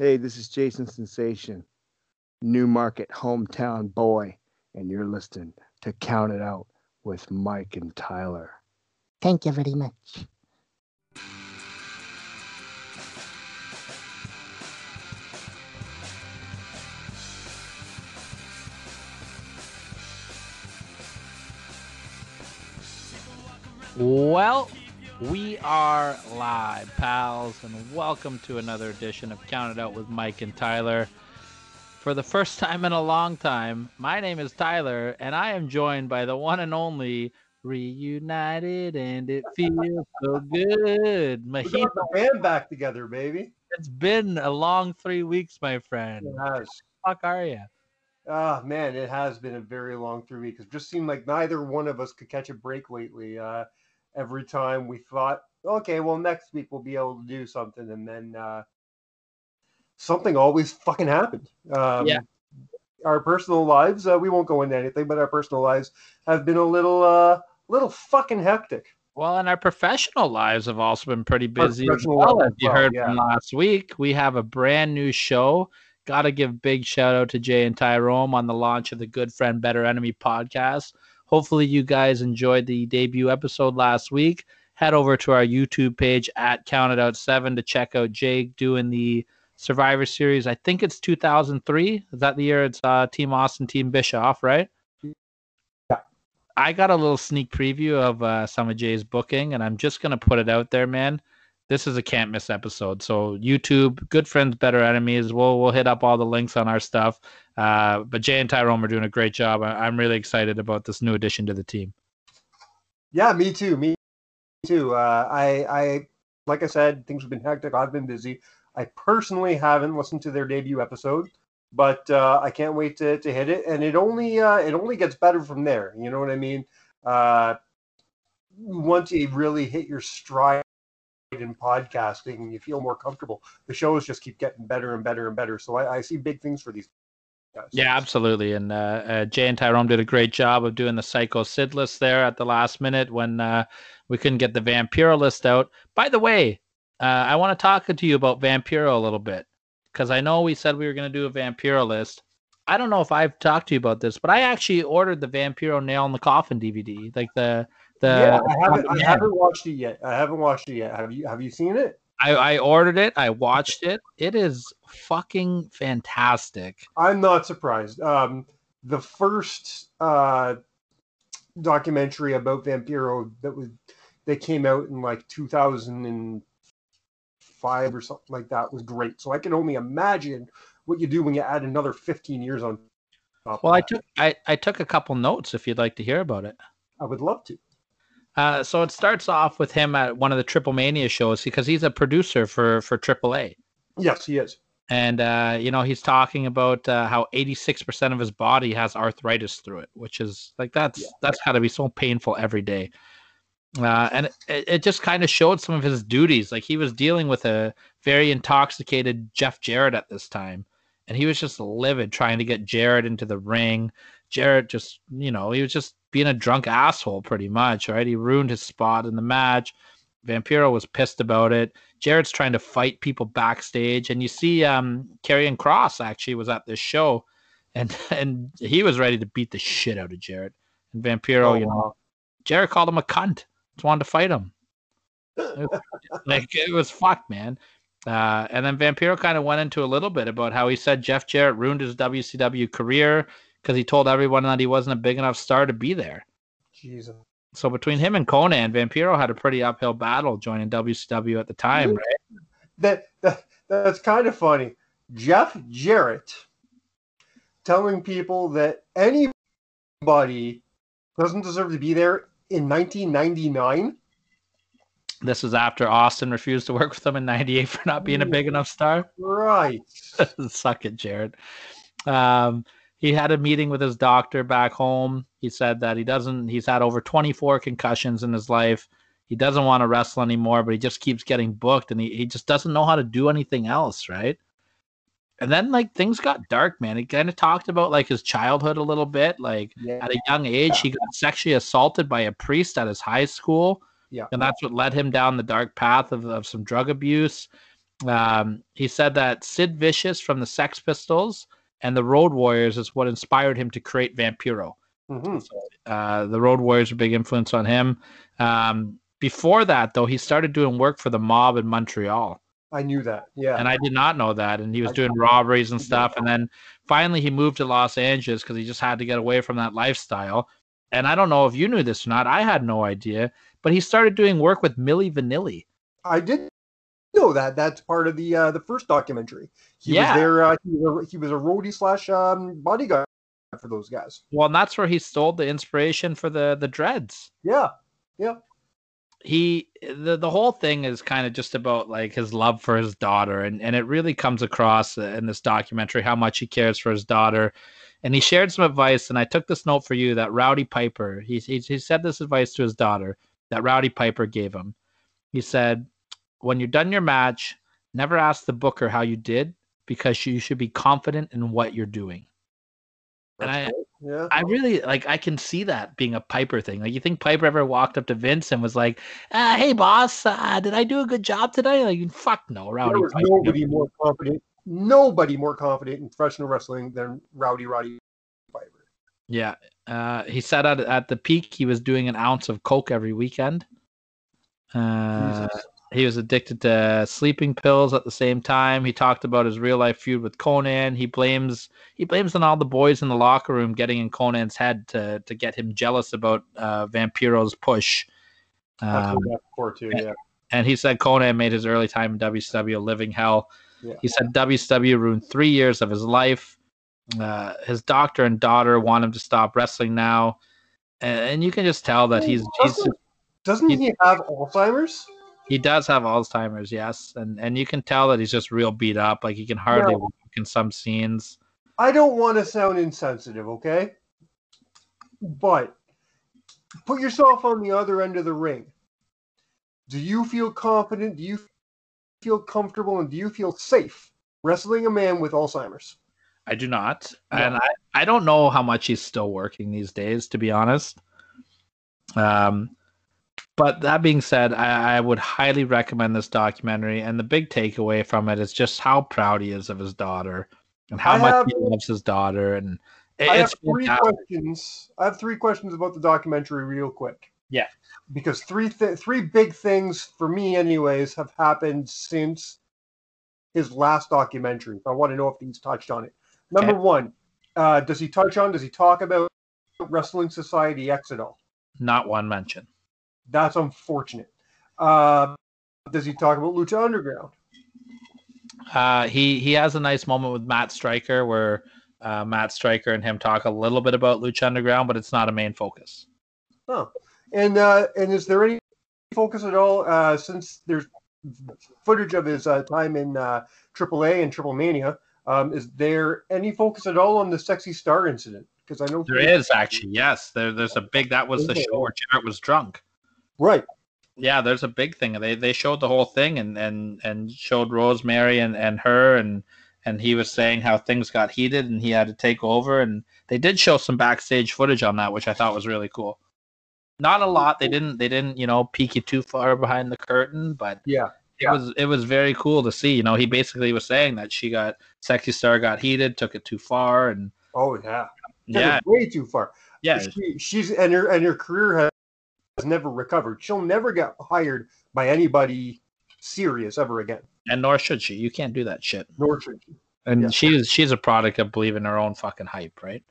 Hey, this is Jason Sensation, Newmarket hometown boy, and you're listening to Count It Out with Mike and Tyler. Thank you very much. Well, we are live, pals, and welcome to another edition of Count It Out with Mike and Tyler. For the first time in a long time, my name is Tyler, and I am joined by the one and only Reunited, and it feels so good. We Mahito, got the band back together, baby. it's been a long three weeks, my friend. It has. Fuck are you? Ah, man, it has been a very long three weeks. It just seemed like neither one of us could catch a break lately. Uh, every time we thought, okay, well, next week we'll be able to do something, and then uh, something always fucking happened. Um, Yeah. Our personal lives, uh, we won't go into anything, but our personal lives have been a little, uh, little fucking hectic. Well, and our professional lives have also been pretty busy as well. As you well, heard yeah. from last week, we have a brand new show. Got to give big shout out to Jay and Tyrone on the launch of the Good Friend Better Enemy podcast. Hopefully, you guys enjoyed the debut episode last week. Head over to our YouTube page at Counted Out Seven to check out Jake doing the Survivor Series. I think it's 2003. Is that the year it's uh, Team Austin, Team Bischoff, right? Yeah. I got a little sneak preview of uh, some of Jay's booking, and I'm just gonna put it out there, man. This is a can't miss episode. So YouTube, good friends, better enemies. We'll we'll hit up all the links on our stuff. Uh, but Jay and Tyrone are doing a great job. I, I'm really excited about this new addition to the team. Yeah, me too. Me too. Uh, I, I, like I said, things have been hectic. I've been busy. I personally haven't listened to their debut episode, but uh, I can't wait to, to hit it. And it only, uh, it only gets better from there. You know what I mean? Uh, once you really hit your stride in podcasting, and you feel more comfortable. The shows just keep getting better and better and better. So I, I see big things for these. Yeah, absolutely. And uh, uh, Jay and Tyrone did a great job of doing the Psycho Sid list there at the last minute when uh, we couldn't get the Vampiro list out. By the way, uh, I want to talk to you about Vampiro a little bit because I know we said we were going to do a Vampiro list. I don't know if I've talked to you about this, but I actually ordered the Vampiro Nail in the Coffin DVD, like the the. yeah, I haven't, I haven't watched it yet. I haven't watched it yet. Have you? Have you seen it? I, I ordered it. I watched it. It is fucking fantastic. I'm not surprised. Um, the first uh, documentary about Vampiro that was that came out in like 2005 or something like that was great. So I can only imagine what you do when you add another 15 years on. Top Well, of I took I, I took a couple notes if you'd like to hear about it. I would love to. Uh, so it starts off with him at one of the Triple Mania shows because he's a producer for for AAA, Yes, he is. and uh, you know he's talking about uh, how 86 percent of his body has arthritis through it, which is like that's Yeah. that's got to be so painful every day. Uh, and it, it just kind of showed some of his duties. Like he was dealing with a very intoxicated Jeff Jarrett at this time, and he was just livid trying to get Jarrett into the ring. Jarrett just, you know, he was just being a drunk asshole pretty much, right? He ruined his spot in the match. Vampiro was pissed about it. Jarrett's trying to fight people backstage, and you see um Karrion Cross actually was at this show, and and he was ready to beat the shit out of Jarrett. And Vampiro, Oh, you know, Jarrett called him a cunt. Just wanted to fight him. like it was fucked, man. Uh, and then Vampiro kind of went into a little bit about how he said Jeff Jarrett ruined his WCW career because he told everyone that he wasn't a big enough star to be there. Jesus. So between him and Konnan, Vampiro had a pretty uphill battle joining WCW at the time, right? that, that that's kind of funny. Jeff Jarrett telling people that anybody doesn't deserve to be there in 1999. This is after Austin refused to work with him in '98 for not being a big enough star. Right. Suck it, Jarrett. Um, he had a meeting with his doctor back home. He said that he doesn't, he's had over 24 concussions in his life. He doesn't want to wrestle anymore, but he just keeps getting booked and he, he just doesn't know how to do anything else, right? And then, like, things got dark, man. He kind of talked about, like, his childhood a little bit. Like, Yeah. at a young age, he got sexually assaulted by a priest at his high school. Yeah. And that's what led him down the dark path of, of some drug abuse. Um, he said that Sid Vicious from the Sex Pistols and the Road Warriors is what inspired him to create Vampiro. Mhm. Uh, the Road Warriors were a big influence on him. Um, before that, though, he started doing work for the mob in Montreal. I knew that. Yeah. and I did not know that. And he was I- doing robberies and stuff. And then finally, he moved to Los Angeles because he just had to get away from that lifestyle. And I don't know if you knew this or not. I had no idea. But he started doing work with Milli Vanilli. I did know that. That's part of the uh, the first documentary. He Yeah. was there. Uh, he, was a, he was a roadie slash um, bodyguard for those guys. Well, and that's where he stole the inspiration for the the dreads. Yeah, yeah. he the the whole thing is kind of just about like his love for his daughter and and it really comes across in this documentary how much he cares for his daughter and he shared some advice and i took this note for you that rowdy piper he, he, he said this advice to his daughter that rowdy piper gave him he said when you're done your match never ask the booker how you did because you should be confident in what you're doing and I, Yeah. I really like I can see that being a Piper thing. Like you think Piper ever walked up to Vince and was like, uh, "Hey boss, uh, did I do a good job today?" Like fuck no, Rowdy there was Piper. nobody more confident. Nobody more confident in professional wrestling than Rowdy Roddy Piper. Yeah, uh, he said at at the peak he was doing an ounce of coke every weekend. Uh, Jesus. He was addicted to sleeping pills at the same time. He talked about his real life feud with Konnan. He blames he blames on all the boys in the locker room getting in Konnan's head to to get him jealous about uh, Vampiro's push. Um, before too. Yeah. and he said Conan made his early time in WCW a living hell. Yeah. He said WCW ruined three years of his life. Uh, his doctor and daughter want him to stop wrestling now, and, and you can just tell that he's, he's Doesn't, doesn't he have Alzheimer's? He does have Alzheimer's, yes, and and you can tell that he's just real beat up. Like he can hardly No. walk in some scenes. I don't want to sound insensitive, okay? But put yourself on the other end of the ring. Do you feel confident? Do you feel comfortable? And do you feel safe wrestling a man with Alzheimer's? I do not, No. and I I don't know how much he's still working these days, to be honest. Um, but that being said, I, I would highly recommend this documentary, and the big takeaway from it is just how proud he is of his daughter and how I much have- he loves his daughter, and it- I have three fantastic. questions. I have three questions about the documentary, real quick. Yeah. Because three th- three big things for me, anyways, have happened since his last documentary. I want to know if he's touched on it. Number Okay. one, uh, does he touch on? Does he talk about Wrestling Society X at all? not one mention. That's unfortunate. Uh, does he talk about Lucha Underground? Uh, he he has a nice moment with Matt Striker where uh, Matt Striker and him talk a little bit about Lucha Underground, but it's not a main focus. Oh, and uh, and is there any focus at all uh, since there's footage of his uh, time in uh, AAA and Triple Mania? Um, is there any focus at all on the Sexy Star incident? Because I know There is actually yes. There there's a big that was the show where Jarrett was drunk. Right. yeah there's a big thing they they showed the whole thing and and and showed rosemary and and her and and he was saying how things got heated and he had to take over and they did show some backstage footage on that which i thought was really cool not a lot they didn't they didn't you know peek you too far behind the curtain but Yeah. it Yeah. was it was very cool to see you know he basically was saying that she got sexy star got heated took it too far and Oh yeah. Yeah Way too far. yeah She, she's and her and her career has, never recovered. She'll never get hired by anybody serious ever again. and nor should she you can't do that shit Nor should she. and Yeah. she's she's a product of believing her own fucking hype right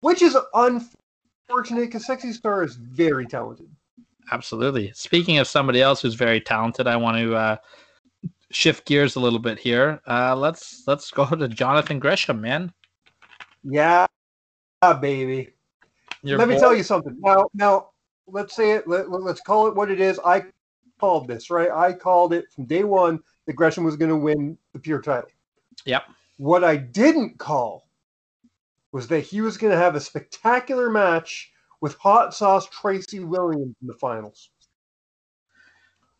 Which is unfortunate because Sexy Star is very talented. Absolutely. Speaking of somebody else who's very talented, I want to uh, shift gears a little bit here. Uh, let's let's go to Jonathan Gresham, man. Yeah, baby. Let me tell you something. Now, now, let's say it. Let, let's call it what it is. I called this right. I called it from day one that Gresham was going to win the pure title. Yep. What I didn't call was that he was going to have a spectacular match with Hot Sauce Tracy Williams in the finals.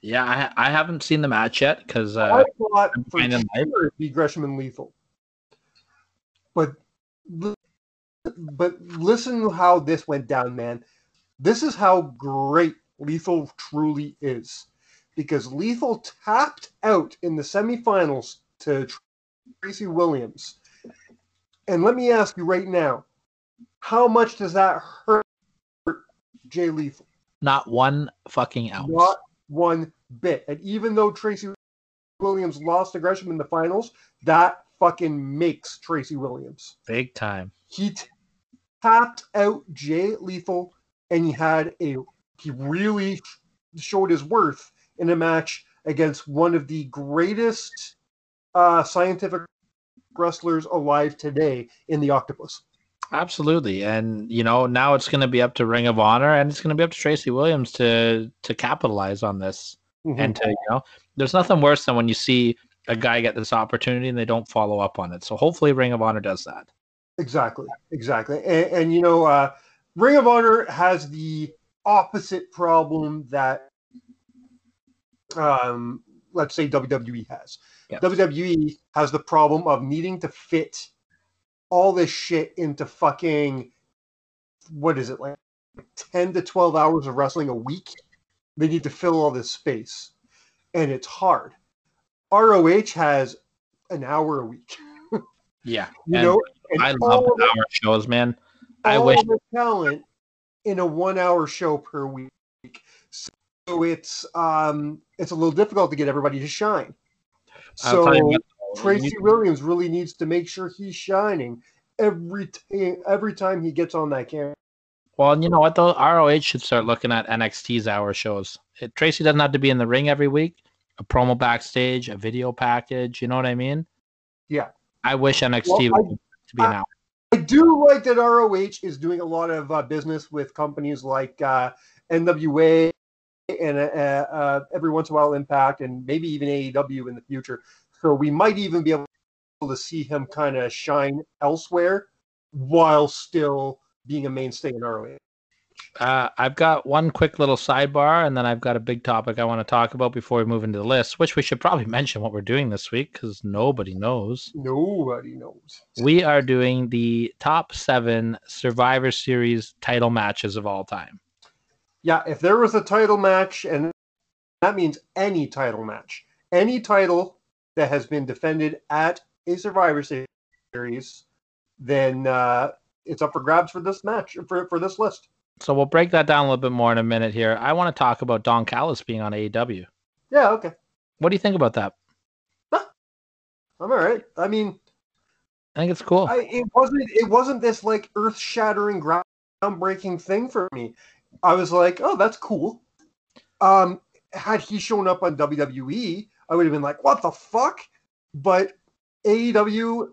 Yeah, I, I haven't seen the match yet because uh, I thought I'm for sure it'd be Gresham and Lethal, but but listen to how this went down, man. This is how great Lethal truly is. because Lethal tapped out in the semifinals to Tracy Williams. And let me ask you right now, how much does that hurt Jay Lethal? Not one fucking ounce. Not one bit. And even though Tracy Williams lost to Gresham in the finals, that fucking makes Tracy Williams. Big time. He t- tapped out Jay Lethal, and he had a he really showed his worth in a match against one of the greatest uh, scientific wrestlers alive today in the Octopus. Absolutely, and you know now it's going to be up to Ring of Honor, and it's going to be up to Tracy Williams to to capitalize on this, Mhm. and to you know, there's nothing worse than when you see a guy get this opportunity and they don't follow up on it. So hopefully, Ring of Honor does that. Exactly, exactly. And, and you know, uh, Ring of Honor has the opposite problem that, um, let's say WWE has. WWE has the problem of needing to fit all this shit into fucking what is it like ten to twelve hours of wrestling a week. They need to fill all this space, and it's hard. ROH has an hour a week. Yeah, You know, I love hour shows, man. I all wish the talent in a one hour show per week. So it's um it's a little difficult to get everybody to shine. I'll tell you So Tracy Williams really needs to make sure he's shining every t- every time he gets on that camera. Well, you know what though? ROH should start looking at NXT's hour shows. It, Tracy doesn't have to be in the ring every week. A promo backstage, a video package. You know what I mean? Yeah. I wish NXT Well, I- would to be an hour. I do like that ROH is doing a lot of uh, business with companies like uh, NWA and uh, uh, every once in a while Impact and maybe even AEW in the future. So we might even be able to see him kind of shine elsewhere while still being a mainstay in ROH. Uh, I've got one quick little sidebar, and then I've got a big topic I want to talk about before we move into the list, which we should probably mention what we're doing this week because nobody knows. Nobody knows. We are doing the top seven Survivor Series title matches of all time. Yeah, if there was a title match, and that means any title match, any title that has been defended at a Survivor Series, then uh, it's up for grabs for this match for for this list. So we'll break that down a little bit more in a minute here. I want to talk about Don Callis being on AEW. Yeah, okay, What do you think about that? I'm all right. I mean, I think it's cool. I, it wasn't it wasn't this like earth shattering, groundbreaking thing for me. I was like, oh, that's cool. Um, had he shown up on WWE, I would have been like, what the fuck? But AEW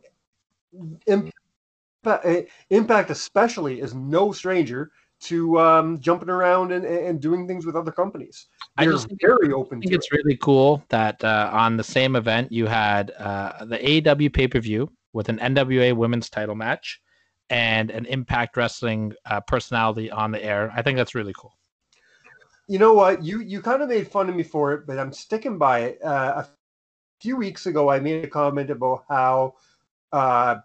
eh, Impact especially is no stranger to um, jumping around and, and doing things with other companies. I They're just think very open I think it's it. really cool that uh, on the same event you had uh, the AEW pay per view with an NWA women's title match and an Impact Wrestling uh, personality on the air. I think that's really cool. You know what? You you kind of made fun of me for it, but I'm sticking by it. Uh, a few weeks ago, I made a comment about how uh,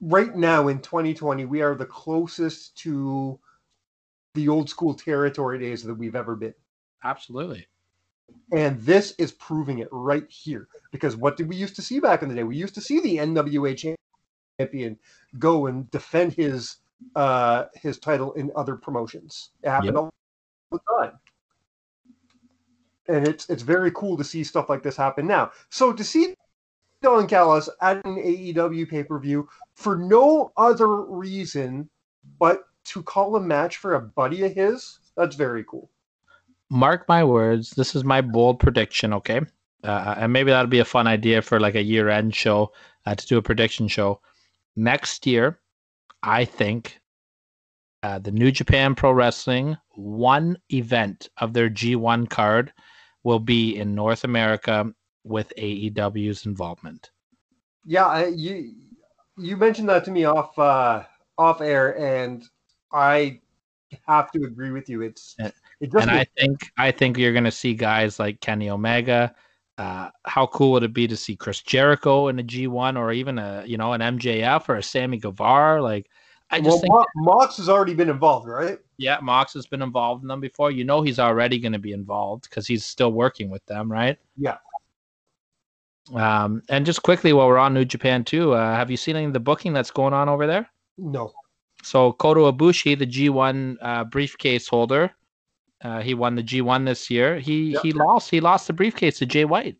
right now in 2020 we are the closest to the old school territory days that we've ever been, Absolutely. and this is proving it right here. Because what did we used to see back in the day? We used to see the NWA champion go and defend his uh, his title in other promotions. It happened Yep. all the time. And it's it's very cool to see stuff like this happen now. So to see Don Callis at an AEW pay per view for no other reason but to call a match for a buddy of his, that's very cool. Mark my words. This is my bold prediction. Okay, uh, and maybe that'll be a fun idea for like a year end show uh, to do a prediction show next year. I think uh, the New Japan Pro Wrestling one event of their G1 card will be in North America with AEW's involvement. Yeah, I, you you mentioned that to me off uh, off air, and I have to agree with you. It's And- it and I think I think you're going to see guys like Kenny Omega. Uh, how cool would it be to see Chris Jericho in a G1 or even a you know an MJF or a Sammy Guevara? Like I just well, think Mo- Mox has already been involved, right? Yeah, Mox has been involved in them before. You know he's already going to be involved because he's still working with them, right? Yeah. Um, and just quickly while we're on New Japan too, uh, have you seen any of the booking that's going on over there? No. So Kota Ibushi, the G1 uh, briefcase holder, uh, he won the G1 this year. He Yep. he lost he lost the briefcase to Jay White.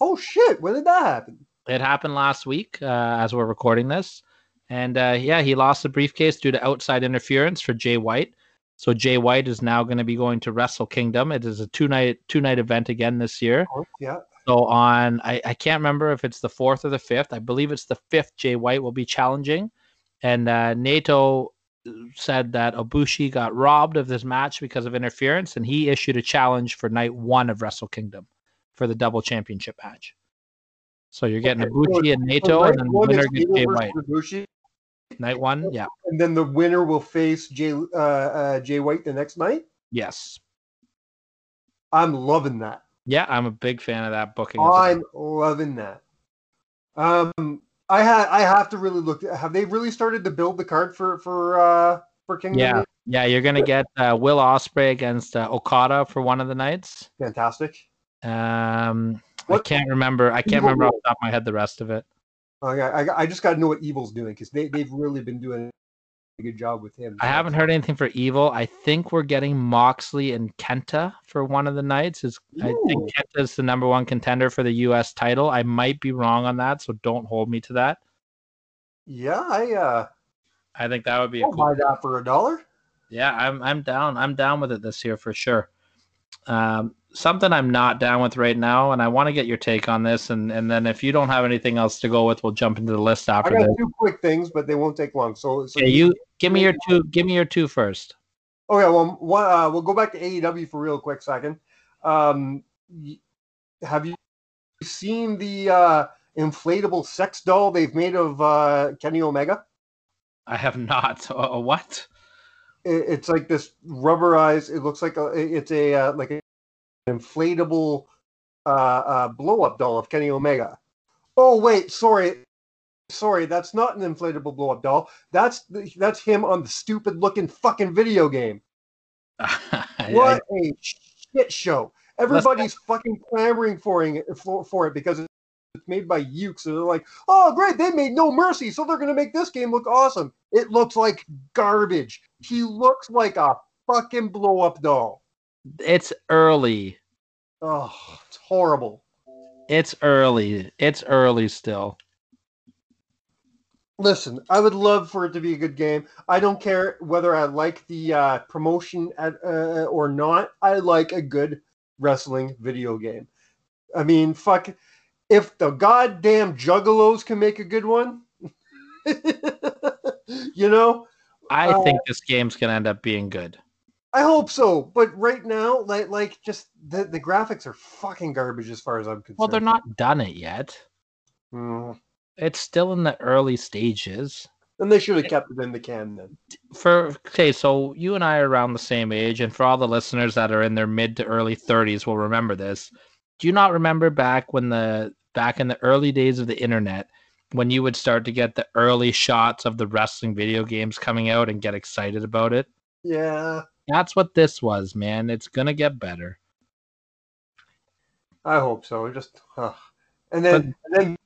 Oh shit! When did that happen? It happened last week uh, as we're recording this, and uh, yeah, he lost the briefcase due to outside interference for Jay White. So Jay White is now going to be going to Wrestle Kingdom. It is a two night two night event again this year. Oh, yeah. So on, I, I can't remember if it's the fourth or the fifth. I believe it's the fifth. Jay White will be challenging, and uh, Naito said that Ibushi got robbed of this match because of interference, and he issued a challenge for night one of Wrestle Kingdom for the double championship match. So you're getting Okay, so and Naito, night and then the winner gets Jay White. Ibushi, Night one, yeah, and then the winner will face Jay uh, uh, Jay White the next night. yes, I'm loving that. Yeah. I'm a big fan of that booking. I'm loving that. Um, I had I have to really look. Have they really started to build the card for for uh for Kingdom? Yeah. Yeah, you're gonna get uh, Will Ospreay against uh, Okada for one of the nights. fantastic. Um, I can't remember. I can't Evil remember off the top of my head the rest of it. I, I, I just got to know what Evil's doing because they they've really been doing a good job with him. I haven't heard anything for Evil. I think we're getting Moxley and Kenta for one of the nights. Is I think. Kenta is the number one contender for the U.S. title. I might be wrong on that, so don't hold me to that. Yeah, I uh, I think that would be a I'll cool. buy that for a dollar. Yeah, I'm I'm down. I'm down with it this year for sure. Um, something I'm not down with right now, and I want to get your take on this, and and then if you don't have anything else to go with, we'll jump into the list after. I got this. two quick things, but they won't take long. So, so Okay, you give me your two. Give me your two first. Okay, well, one, uh, we'll go back to AEW for real quick second. Um, have you seen the uh, inflatable sex doll they've made of uh, Kenny Omega? I have not. Uh, what? It, it's like this rubberized. It looks like a, it's a uh, like an inflatable uh, uh, blow up doll of Kenny Omega. Oh wait, sorry, sorry, that's not an inflatable blow up doll. That's that's him on the stupid looking fucking video game. What a shit show! Everybody's fucking clamoring for it, for, for it because it's made by Uke. So they're like, "Oh, great! They made No Mercy, so they're gonna make this game look awesome." It looks like garbage. He looks like a fucking blow up doll. It's early. Oh, it's horrible. It's early. It's early still. Listen, I would love for it to be a good game. I don't care whether I like the uh, promotion at, uh, or not. I like a good wrestling video game. I mean, fuck, if the goddamn Juggalos can make a good one, you know, I Uh, think this game's gonna end up being good. I hope so. But right now, like, like just the, the graphics are fucking garbage as far as I'm concerned. Well, they're not done it yet. Mm. It's still in the early stages. And they should have kept it in the can then. For okay, so you and I are around the same age, and for all the listeners that are in their mid to early thirties will remember this. Do you not remember back when the back in the early days of the internet when you would start to get the early shots of the wrestling video games coming out and get excited about it? Yeah, That's what this was, man. It's gonna get better. I hope so. Just huh. and then and then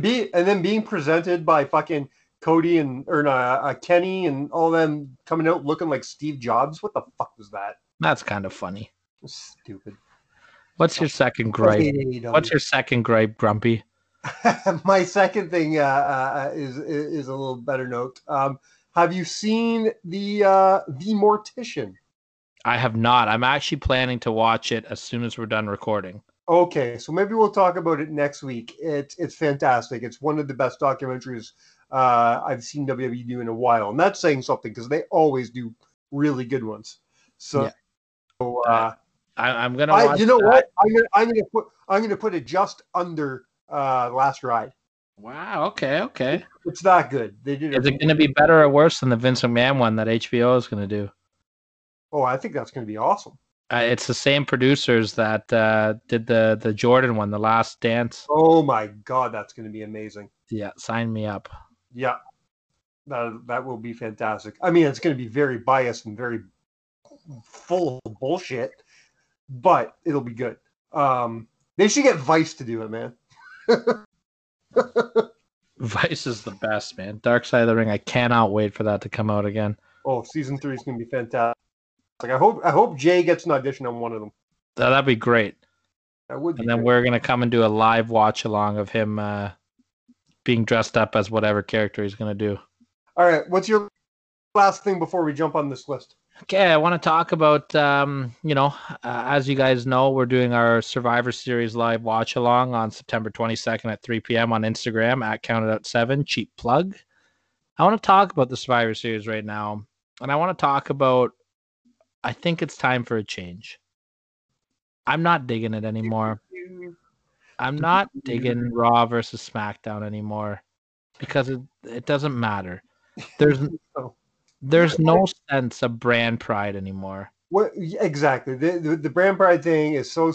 be and then being presented by fucking Cody and or no, uh, Kenny and all them coming out looking like Steve Jobs. What the fuck was that? That's kind of funny. Stupid. What's your second gripe? What's your second gripe, Grumpy? My second thing uh, uh, is is a little better note. Um, have you seen the uh, the Mortician? I have not. I'm actually planning to watch it as soon as we're done recording. Okay, so maybe we'll talk about it next week. It's it's fantastic. It's one of the best documentaries uh, I've seen WWE do in a while, and that's saying something because they always do really good ones. So, Yeah. so, uh, I, I'm gonna. I, you know that. what? I'm gonna I'm gonna put I'm gonna put it just under uh, Last Ride. Wow. Okay. Okay. It's not good. They did. Is it going to be better or worse than the Vince McMahon one that HBO is going to do? Oh, I think that's going to be awesome. Uh, it's the same producers that uh, did the the Jordan one, The Last Dance. Oh my god, that's going to be amazing. Yeah, sign me up. Yeah, that that will be fantastic. I mean, it's going to be very biased and very full of bullshit, but it'll be good. Um, they should get Vice to do it, man. Vice is the best, man. Dark Side of the Ring. I cannot wait for that to come out again. Oh, season three is gonna be fantastic. Like I hope I hope Jay gets an audition on one of them. That- That'd be great. That would be. And then great. we're gonna come and do a live watch along of him uh, being dressed up as whatever character he's gonna do. All right, what's your last thing before we jump on this list? Okay, I want to talk about, um, you know, uh, as you guys know, we're doing our Survivor Series live watch along on September 22nd at 3 p.m. on Instagram at Counted Out 7, cheap plug. I want to talk about the Survivor Series right now, and I want to talk about, I think it's time for a change. I'm not digging it anymore. I'm not digging Raw versus SmackDown anymore because it, it doesn't matter. There's Oh. There's no sense of brand pride anymore. What exactly? The, the the brand pride thing is so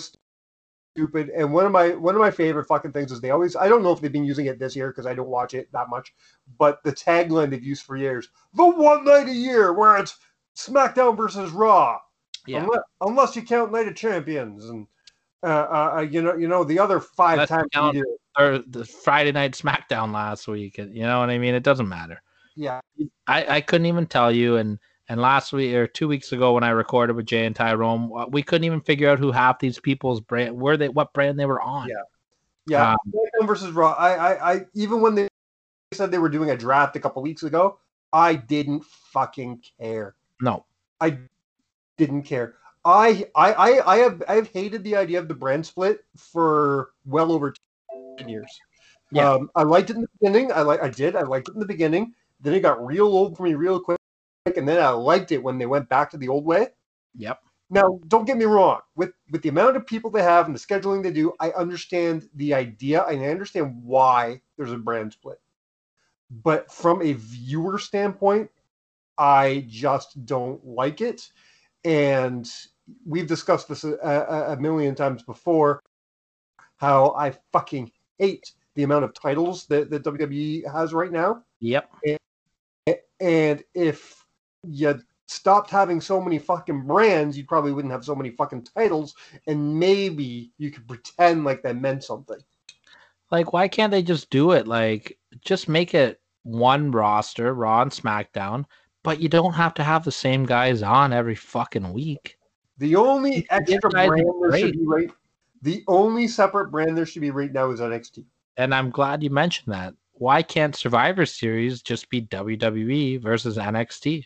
stupid. And one of my one of my favorite fucking things is they always. I don't know if they've been using it this year because I don't watch it that much. But the tagline they've used for years: the one night a year where it's SmackDown versus Raw. Yeah. Unless, unless you count Night of Champions and uh, uh, uh, you know you know the other 5 Let's times count-. Or the Friday night SmackDown last week. You know what I mean? It doesn't matter. Yeah, I, I couldn't even tell you. And and last week or two weeks ago when I recorded with Jay and Tyrone, uh, we couldn't even figure out who half these people's brand where they what brand they were on. Yeah. yeah. Um, versus Raw. I, I I even when they said they were doing a draft a couple weeks ago, I didn't fucking care. No. I didn't care. I I I, I have I've hated the idea of the brand split for well over ten years. Yeah. Um, I liked it in the beginning. I like I did. I liked it in the beginning. Then it got real old for me real quick, and then I liked it when they went back to the old way. Yep. Now, don't get me wrong. With with the amount of people they have and the scheduling they do, I understand the idea and I understand why there's a brand split. But from a viewer standpoint, I just don't like it. And we've discussed this a, a, a million times before. How I fucking hate the amount of titles that, that WWE has right now. Yep. And if you stopped having so many fucking brands, you probably wouldn't have so many fucking titles, and maybe you could pretend like that meant something. Like, why can't they just do it? Like, just make it one roster, Raw and SmackDown, but you don't have to have the same guys on every fucking week. The only extra brand there should be right. The only separate brand there should be right now is NXT. And I'm glad you mentioned that. Why can't Survivor Series just be WWE versus NXT?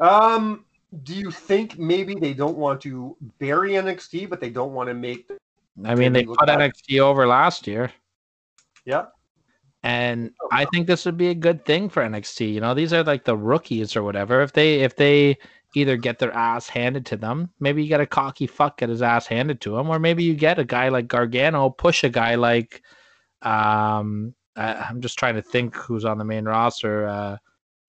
Um, do you think maybe they don't want to bury NXT, but they don't want to make? I mean, they put at- NXT over last year. Yeah. And I think this would be a good thing for NXT. You know, these are like the rookies or whatever. If they if they either get their ass handed to them, maybe you get a cocky fuck get his ass handed to him, or maybe you get a guy like Gargano push a guy like um I, I'm just trying to think who's on the main roster. Uh,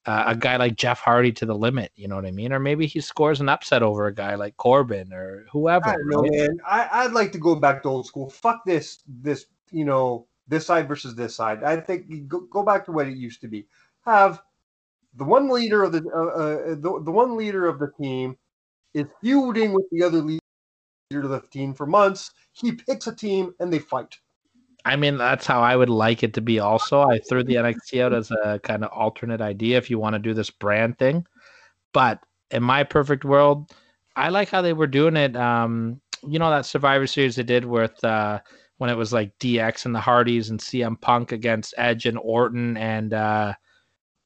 uh, a guy like Jeff Hardy to the limit, you know what I mean? Or maybe he scores an upset over a guy like Corbin or whoever. I don't know, right? man. I, I'd like to go back to old school. Fuck this, this, you know, this side versus this side. I think go, go back to what it used to be. Have the one leader of the, uh, uh, the the one leader of the team is feuding with the other leader of the team for months. He picks a team and they fight. I mean, that's how I would like it to be. Also, I threw the NXT out as a kind of alternate idea if you want to do this brand thing. But in my perfect world, I like how they were doing it. Um, you know that Survivor Series they did with uh, when it was like DX and the Hardys and CM Punk against Edge and Orton and uh,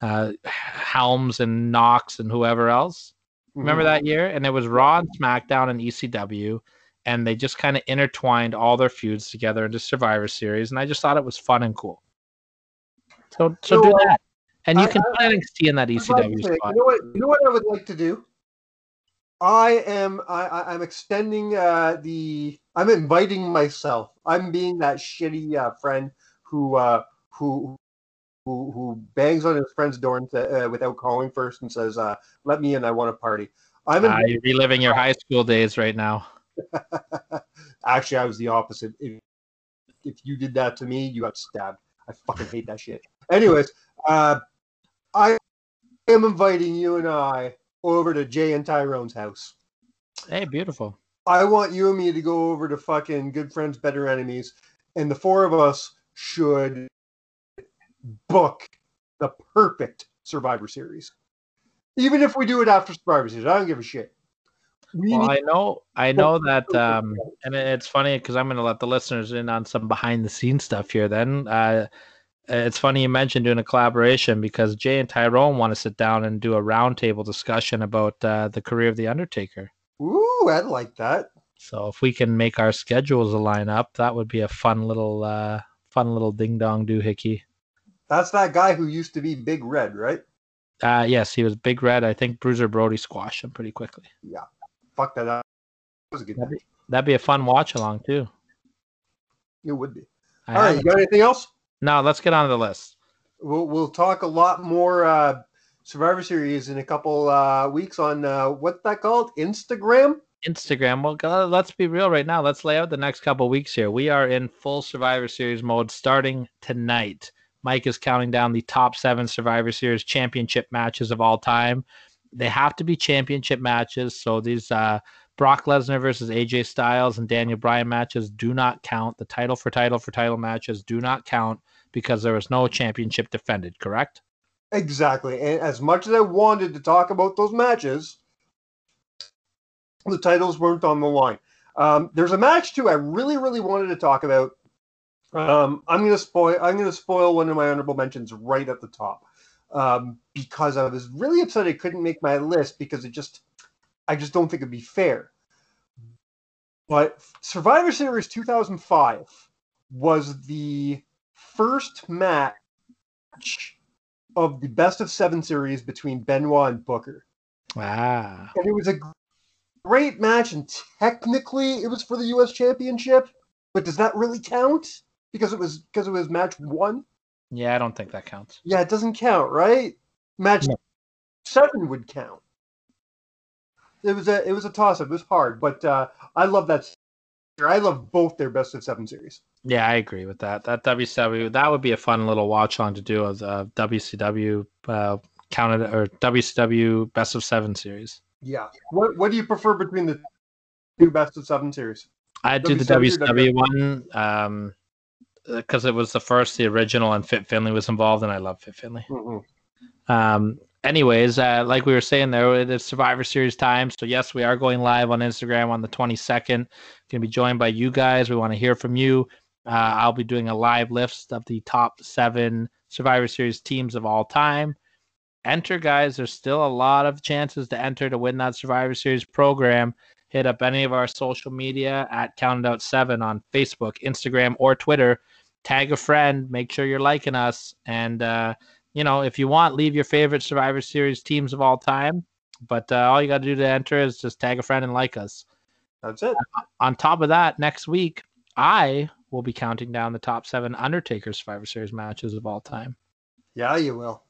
uh, Helms and Knox and whoever else. Remember Mhm. that year? And it was Raw and SmackDown and ECW, and they just kind of intertwined all their feuds together into Survivor Series, and I just thought it was fun and cool. So, so do So, uh, that, and you I- can NXT in that I was about to ECW spot. You know what? You know what I would like to do. I am. I, I, I'm extending uh, the. I'm inviting myself. I'm being that shitty uh, friend who uh, who who who bangs on his friend's door and, uh, without calling first and says, uh, "Let me in. I want a party." I'm Uh, you're reliving your high school days right now. actually I was the opposite. If, if you did that to me, you got stabbed. I fucking hate that shit. Anyways, uh, I am inviting you and I over to Jay and Tyrone's house. Hey, beautiful. I want you and me to go over to fucking Good Friends, Better Enemies, and the four of us should book the perfect Survivor Series. Even if we do it after Survivor Series, I don't give a shit. We Well, I know, I know that, um, and it's funny because I'm going to let the listeners in on some behind the scenes stuff here. Then, uh, it's funny you mentioned doing a collaboration because Jay and Tyrone want to sit down and do a roundtable discussion about uh, the career of the Undertaker. Ooh, I'd like that. So if we can make our schedules align up, that would be a fun little, uh, fun little ding dong doohickey. That's that guy who used to be Big Red, right? Uh, yes, he was Big Red. I think Bruiser Brody squashed him pretty quickly. Yeah. Fuck that up. That was a good That'd match. That'd be a fun watch along too. It would be. I All right, you got anything else? No, let's get on to the list. We'll we'll talk a lot more uh, Survivor Series in a couple uh, weeks on uh, what's that called? Instagram. Instagram. Well, let's be real right now. Let's lay out the next couple weeks here. We are in full Survivor Series mode starting tonight. Mike is counting down the top seven Survivor Series championship matches of all time. They have to be championship matches. So these uh, Brock Lesnar versus AJ Styles and Daniel Bryan matches do not count. The title for title for title matches do not count because there was no championship defended, correct? Exactly. And as much as I wanted to talk about those matches, the titles weren't on the line. Um, there's a match too I really, really wanted to talk about. Um, I'm gonna spoil. I'm gonna spoil one of my honorable mentions right at the top um, because I was really upset I couldn't make my list because it just, I just don't think it'd be fair. But Survivor Series 2005 was the first match of the best of seven series between Benoit and Booker. Wow! And it was a great match, and technically it was for the US Championship, but does that really count? Because it was because it was match one? yeah, I don't think that counts. Yeah, it doesn't count, right? Match No. seven would count. It was a it was a toss up. It was hard, but uh, I love that. I love both their best of seven series. Yeah, I agree with that. That WCW that would be a fun little watch on to do as a WCW uh, counted or WCW best of seven series. Yeah. What what do you prefer between the two best of seven series? I do the WCW or WCW one um because it was the first, the original, and Fit Finlay was involved, and I love Fit Finlay. Um, anyways, uh, like we were saying there, it is Survivor Series time. So yes, we are going live on Instagram on the 22nd. Going to be joined by you guys. We want to hear from you. Uh, I'll be doing a live list of the top seven Survivor Series teams of all time. Enter, guys. There's still a lot of chances to enter to win that Survivor Series program. Hit up any of our social media at Counted Out Seven on Facebook, Instagram, or Twitter. Tag a friend. Make sure you're liking us. And uh, you know, if you want, leave your favorite Survivor Series teams of all time. But uh, all you got to do to enter is just tag a friend and like us. That's it. On top of that, next week I will be counting down the top seven Undertaker Survivor Series matches of all time. Yeah, you will.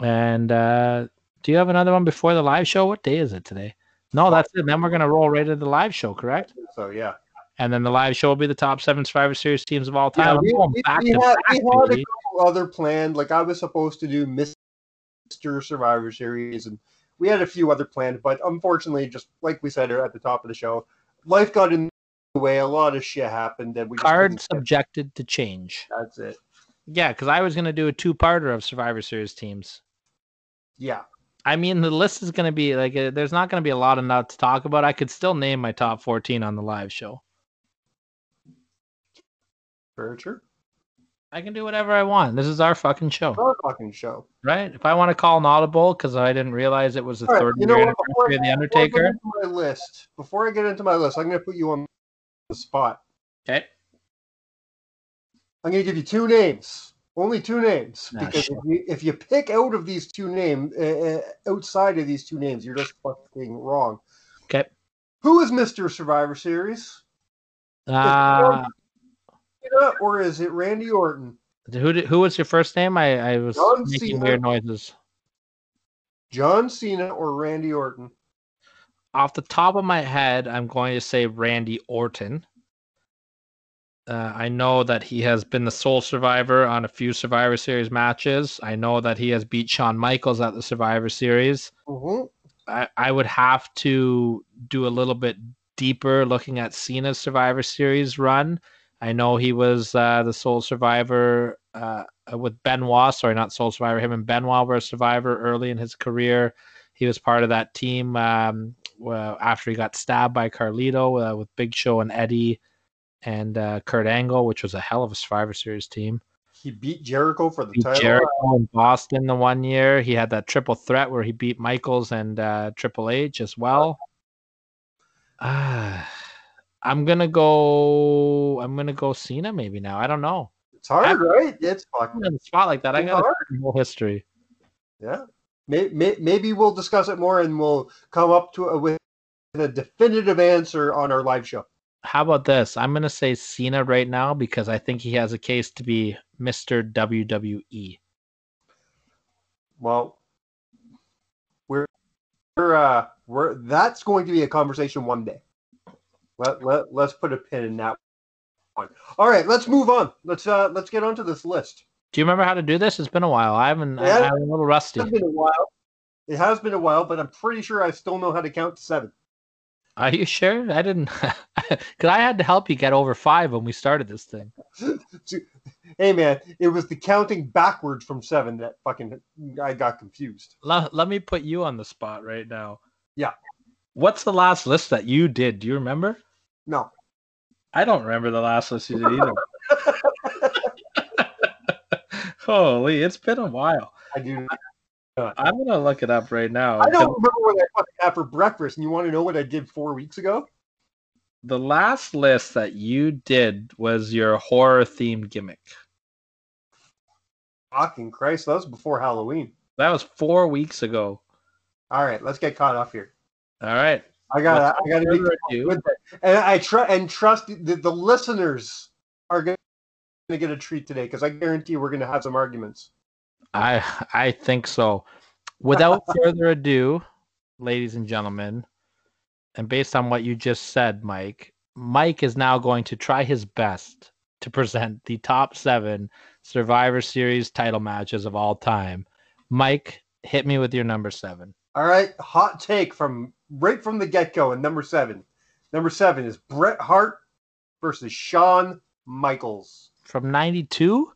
And uh, do you have another one before the live show? What day is it today? No, that's it. Then we're gonna roll right into the live show, correct? So yeah. And then the live show will be the top seven Survivor Series teams of all time. I'm we, we- back we had, back, we had a couple other planned. Like I was supposed to do Mr. Survivor Series, and we had a few other planned, but unfortunately, just like we said at the top of the show, life got in the way. A lot of shit happened, and we just Card subjected to change. That's it. Yeah, because I was gonna do a two-parter of Survivor Series teams. Yeah. I mean, the list is going to be like, uh, there's not going to be a lot enough to talk about. I could still name my top 14 on the live show. True. I can do whatever I want. This is our fucking show, Our fucking show. right? If I want to call an audible because I didn't realize it was the right, third you know what? Before, of The before I get Undertaker. into my list, before I get into my list, I'm going to put you on the spot. Okay. I'm going to give you two names. Only two names. Ah, because shit. if you, if you pick out of these two names, uh, uh, outside of these two names, you're just fucking wrong. Okay. Who is Mr. Survivor Series? Uh, Or is it Randy Orton? who did, who was your first name? I, I was John making Cena. weird noises. John Cena or Randy Orton? Off the top of my head, I'm going to say Randy Orton. Uh, I know that he has been the sole survivor on a few Survivor Series matches. I know that he has beat Shawn Michaels at the Survivor Series. hmm I, I would have to do a little bit deeper looking at Cena's Survivor Series run. I know he was uh, the sole survivor uh, with Benoit. Sorry, not sole survivor. Him and Benoit were a survivor early in his career. He was part of that team um, well, after he got stabbed by Carlito uh, with Big Show and Eddie and uh, Kurt Angle, which was a hell of a Survivor Series team. He beat Jericho for the Beat title. Jericho in Boston the one year. He had that triple threat where he beat Michaels and uh, Triple H as well. Ah, I'm gonna go. I'm gonna go Cena maybe now. I don't know. It's hard, right? It's fucking In a spot like that, I got a whole history. Yeah. May, may, maybe we'll discuss it more and we'll come up to a, with a definitive answer on our live show. How about this? I'm gonna say Cena right now because I think he has a case to be Mr. WWE. Well, we're we're uh we're that's going to be a conversation one day. Let let let's put a pin in that one. All right, let's move on. Let's uh let's get onto this list. Do you remember how to do this? It's been a while. I haven't. Yeah. I, I'm a little rusty. It's been a while. It has been a while, but I'm pretty sure I still know how to count to seven. Are you sure? I didn't. Because I had to help you get over five when we started this thing. Hey man, it was the counting backwards from seven that fucking I got confused. Let, let me put you on the spot right now. Yeah. What's the last list that you did? Do you remember? No. I don't remember the last list you did either. Holy, it's been a while. I do. I'm gonna look it up right now. I don't remember what I fucking had for breakfast, and you want to know what I did four weeks ago? The last list that you did was your horror themed gimmick. Fucking Christ, that was before Halloween. That was four weeks ago. All right, let's get caught up here. All right. I got. I got to be with it, and I try and trust the, the listeners are going to get a treat today because I guarantee we're going to have some arguments. I I think so. Without further ado, ladies and gentlemen, and based on what you just said, Mike, Mike is now going to try his best to present the top seven Survivor Series title matches of all time. Mike, hit me with your number seven. All right, hot take from right from the get go. And number seven, number seven is Bret Hart versus Shawn Michaels From 92?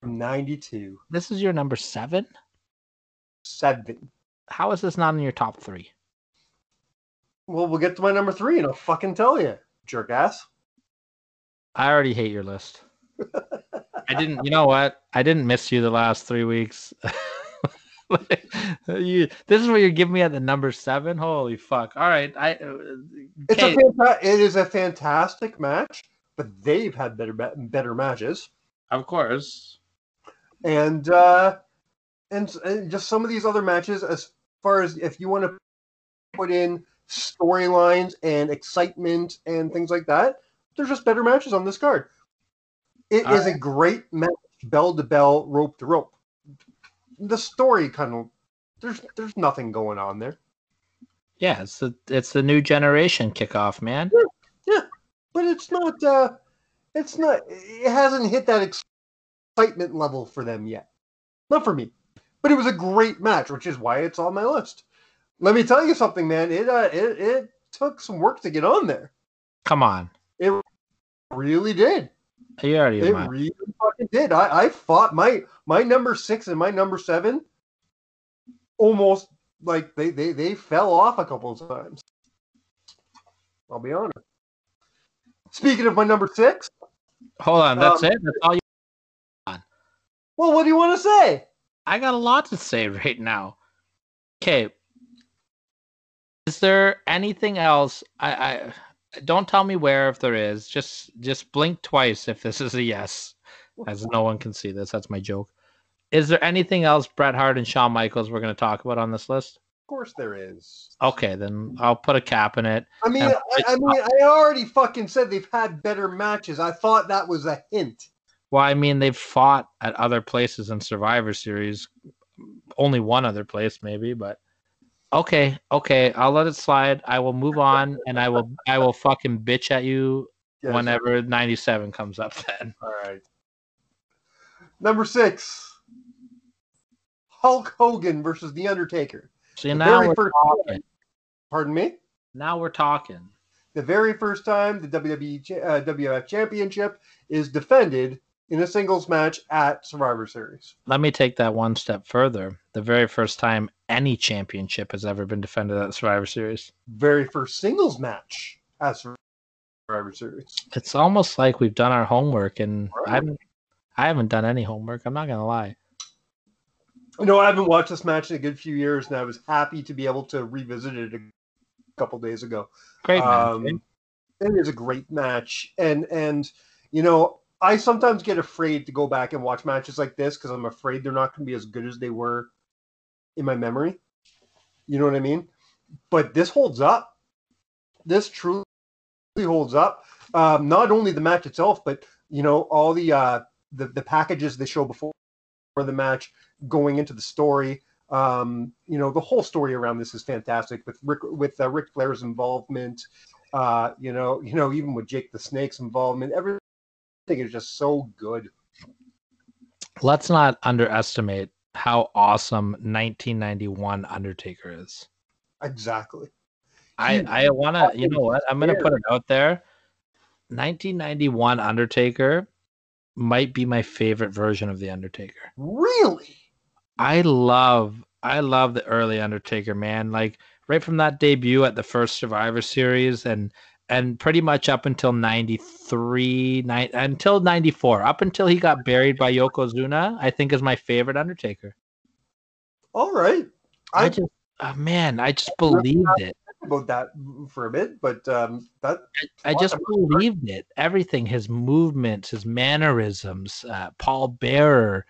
from '92. This is your number seven? Seven. How is this not in your top three? Well, we'll get to my number three, and I'll fucking tell you, jerk ass. I already hate your list. I didn't. You know what? I didn't miss you the last three weeks. you, this is what you're giving me at the number seven. Holy fuck! All right, I. uh, It's a fanta- it is a fantastic match, but they've had better better matches, of course. and uh, and and just some of these other matches. As far as if you want to put in storylines and excitement and things like that, there's just better matches on this card. It is a great match, bell to bell, rope to rope. The story kind of there's there's nothing going on there. Yeah, it's the it's the new generation kickoff, man. Yeah, but it's not uh it's not it hasn't hit that excitement level for them yet not for me but it was a great match which is why it's on my list let me tell you something man. It uh it, it took some work to get on there. Come on, it really did. You already it really fucking did. I i fought my my number six and my number seven almost like they they they fell off a couple of times. I'll be honest. Speaking of my number six Hold on, that's Um, it. That's all you. well what do you want to say? I got a lot to say right now. Okay. Is there anything else? I, I don't tell me where if there is. Just just blink twice if this is a yes, as no one can see this. That's my joke. Is there anything else Bret Hart and Shawn Michaels we're going to talk about on this list? Of course there is. Okay, then I'll put a cap in it. I mean, I, I mean, I already fucking said they've had better matches. I thought that was a hint. Well, I mean, they've fought at other places in Survivor Series. Only one other place, maybe, but okay, okay. I'll let it slide. I will move on, and I will, I will fucking bitch at you Yes. whenever 97 comes up then. All right. Number six. Hulk Hogan versus The Undertaker. See, The now we're first- talking. Pardon me? Now we're talking. The very first time the WWE uh, WF Championship is defended in a singles match at Survivor Series. Let me take that one step further. The very first time any championship has ever been defended at Survivor Series. Very first singles match at Survivor Series. It's almost like we've done our homework, and I Right. haven't, I haven't done any homework. I'm not gonna lie. You know, I haven't watched this match in a good few years, and I was happy to be able to revisit it a couple days ago. Great match. Um, it is a great match, and and you know, I sometimes get afraid to go back and watch matches like this because I'm afraid they're not going to be as good as they were in my memory. You know what I mean? But this holds up. This truly holds up. Um, not only the match itself, but you know all the uh, the the packages they show before the match, going into the story. Um, you know the whole story around this is fantastic with Rick with uh, Ric Flair's involvement. Uh, you know, you know, even with Jake the Snake's involvement, everything is just so good. Let's not underestimate how awesome 1991 Undertaker is. Exactly. I I want to, you know what? I'm going to put it out there. 1991 Undertaker might be my favorite version of the Undertaker. Really? I love I love the early Undertaker, man. Like right from that debut at the first Survivor Series and and pretty much up until 93 nine, until 94 up until he got buried by Yokozuna I think is my favorite Undertaker. All right. I, I just oh, man, I just believed it. about that for a bit, but um, that I just believed it. Everything, his movements, his mannerisms, uh, Paul Bearer.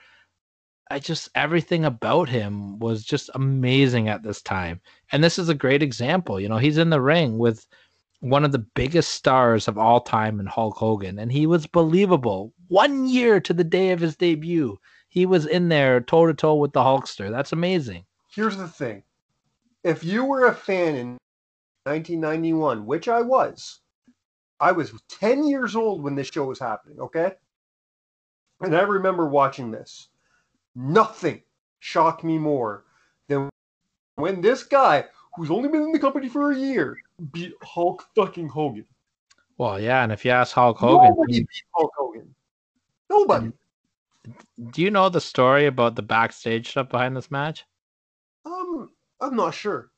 I just everything about him was just amazing at this time. And this is a great example. You know, he's in the ring with one of the biggest stars of all time in Hulk Hogan, and he was believable. One year to the day of his debut, he was in there toe to toe with the Hulkster. That's amazing. here's the thing: if you were a fan in 1991, which I was, I was 10 years old when this show was happening. Okay, and I remember watching this. Nothing shocked me more than when this guy, who's only been in the company for a year, beat Hulk fucking Hogan. Well, yeah, and if you ask Hulk Hogan, Nobody beat Hulk Hogan. Nobody. do you know the story about the backstage stuff behind this match? Um, I'm not sure.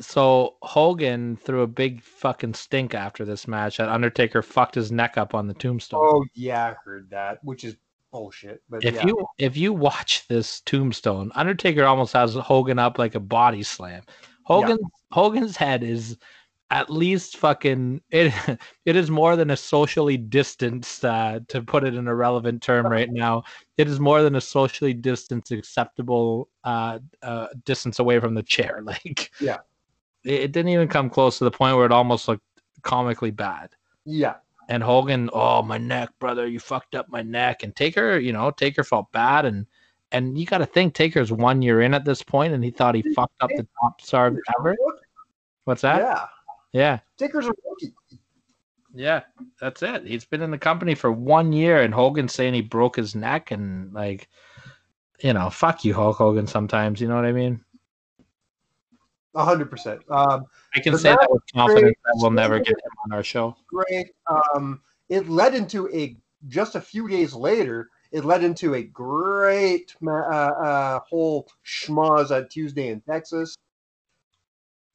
so Hogan threw a big fucking stink after this match. That Undertaker fucked his neck up on the tombstone. Oh yeah, I heard that, which is bullshit. But if yeah. you if you watch this tombstone, Undertaker almost has Hogan up like a body slam. Hogan Hogan's head is at least fucking it it is more than a socially distanced uh, to put it in a relevant term right now. It is more than a socially distanced acceptable uh, uh, distance away from the chair. Like Yeah. it, it didn't even come close to the point where it almost looked comically bad. yeah, And Hogan, oh my neck, brother, you fucked up my neck. And Taker, you know, Taker felt bad, and and you got to think Taker's one year in at this point, and he thought he fucked up the top star ever. What's that? yeah, Yeah, Taker's a rookie. yeah, that's it. He's been in the company for one year, and Hogan's saying he broke his neck, and like, you know, fuck you, Hulk Hogan. Sometimes, you know what I mean. A hundred percent. Um, I can say that with confidence that we'll never get him on our show. great. Um, it led into a just a few days later. It led into a great uh, uh, whole schmoz on Tuesday in Texas,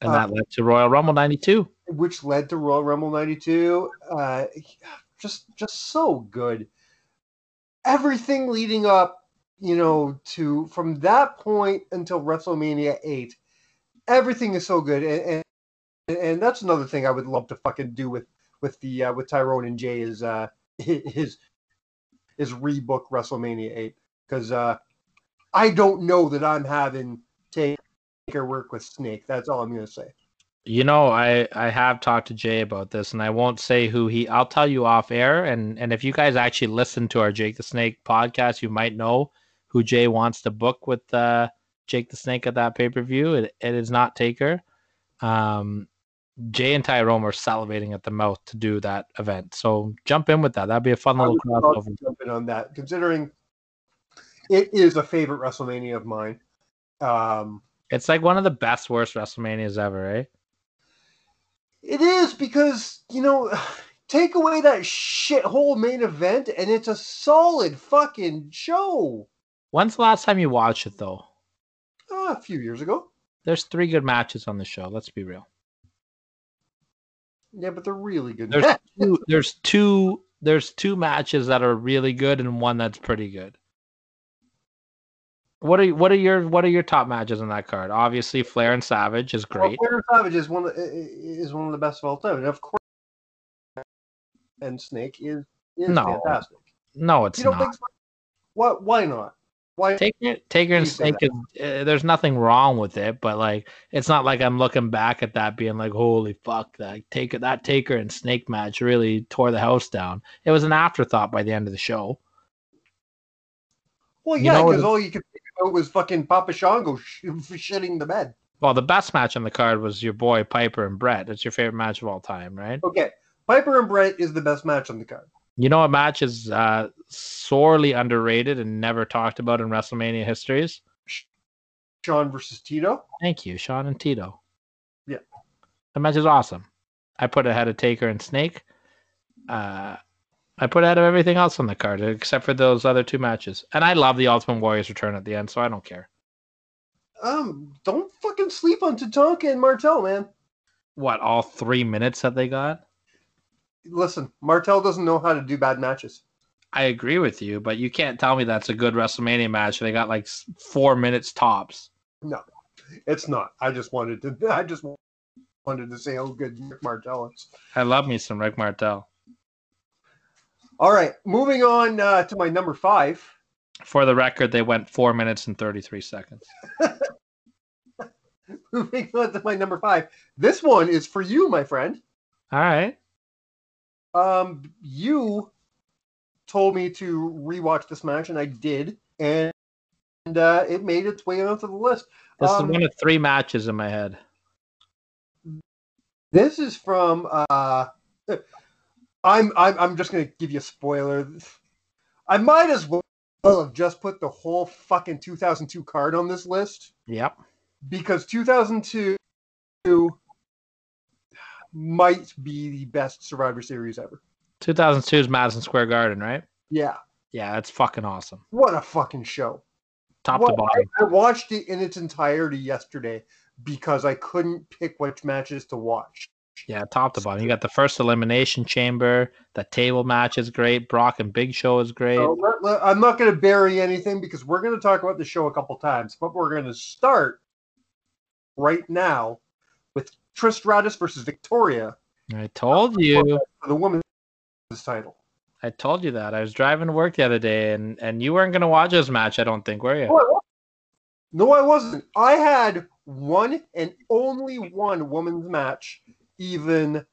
And Uh, that led to Royal Rumble 92. which led to Royal Rumble '92. Uh, just, just so good. Everything leading up, you know, to from that point until WrestleMania eight, everything is so good, and and, and that's another thing I would love to fucking do with with the uh, with Tyrone and Jay is uh his is rebook WrestleMania eight because uh, I don't know that I'm having Taker work with Snake. That's all I'm gonna say. You know, I I have talked to Jay about this, and I won't say who he. I'll tell you off air, and and if you guys actually listen to our Jake the Snake podcast, you might know who Jay wants to book with uh, Jake the Snake at that pay per view. It, it is not Taker. Um, Jay and Tyrone are salivating at the mouth to do that event. So jump in with that. That'd be a fun I little crossover. jump in on that, considering it is a favorite WrestleMania of mine. Um, It's like one of the best worst WrestleManias ever, right? it is because you know, take away that shithole main event, and it's a solid fucking show. When's the last time you watched it though? Uh, a few years ago, There's three good matches on the show. Let's be real. yeah, but they're really good. There's two, there's two there's two matches that are really good and one that's pretty good. What are what are your what are your top matches on that card? Obviously, Flair and Savage is great. Well, Flair and Savage is one of the, is one of the best of all time, and of course, and Snake is is No, fantastic. No, it's You don't not. think so? What? Why not? Why? Taker, Taker and Snake is uh, there's nothing wrong with it, but like it's not like I'm looking back at that being like, holy fuck, that Taker that Taker and Snake match really tore the house down. It was an afterthought by the end of the show. well, yeah, know because what- all you could about was fucking Papa Shango sh- shitting the bed. Well, the best match on the card was your boy Piper and Bret. It's your favorite match of all time, right? Okay, Piper and Bret is the best match on the card. You know a match is uh, sorely underrated and never talked about in WrestleMania histories? Shawn versus Tito. Thank you, Shawn and Tito. Yeah. The match is awesome. I put it ahead of Taker and Snake. Uh, I put out of everything else on the card except for those other two matches. And I love the Ultimate Warriors return at the end, so I don't care. Um, don't fucking sleep on Tatanka and Martel, man. What, all three minutes that they got? Listen, Martel doesn't know how to do bad matches. I agree with you, but you can't tell me that's a good WrestleMania match. They got like four minutes tops. No, it's not. I just wanted to. I just wanted to say how good Rick Martel is. I love me some Rick Martel. All right, moving on uh, to my number five. For the record, they went four minutes and 33 seconds. Moving on to my number five. This one is for you, my friend. All right. Um, you told me to rewatch this match, and I did, and, and uh, it made its way onto the list. This Um, is one of three matches in my head. This is from. Uh, I'm, I'm I'm just gonna give you a spoiler. I might as well have just put the whole fucking 2002 card on this list Yep. because 2002 might be the best Survivor Series ever. 2002 is Madison Square Garden, right? Yeah, Yeah, that's fucking awesome. what a fucking show! Top to bottom. I watched it in its entirety yesterday because I couldn't pick which matches to watch. Yeah, top to bottom. You got the first elimination chamber. The table match is great. Brock and Big Show is great. So I'm not going to bury anything because we're going to talk about the show a couple times, but we're going to start right now with Trish Stratus versus Victoria I told you. for the women's title. I told you that. I was driving to work the other day, and and you weren't gonna watch this match. I don't think, were you? No, I wasn't. No, I wasn't. I had one and only one women's match even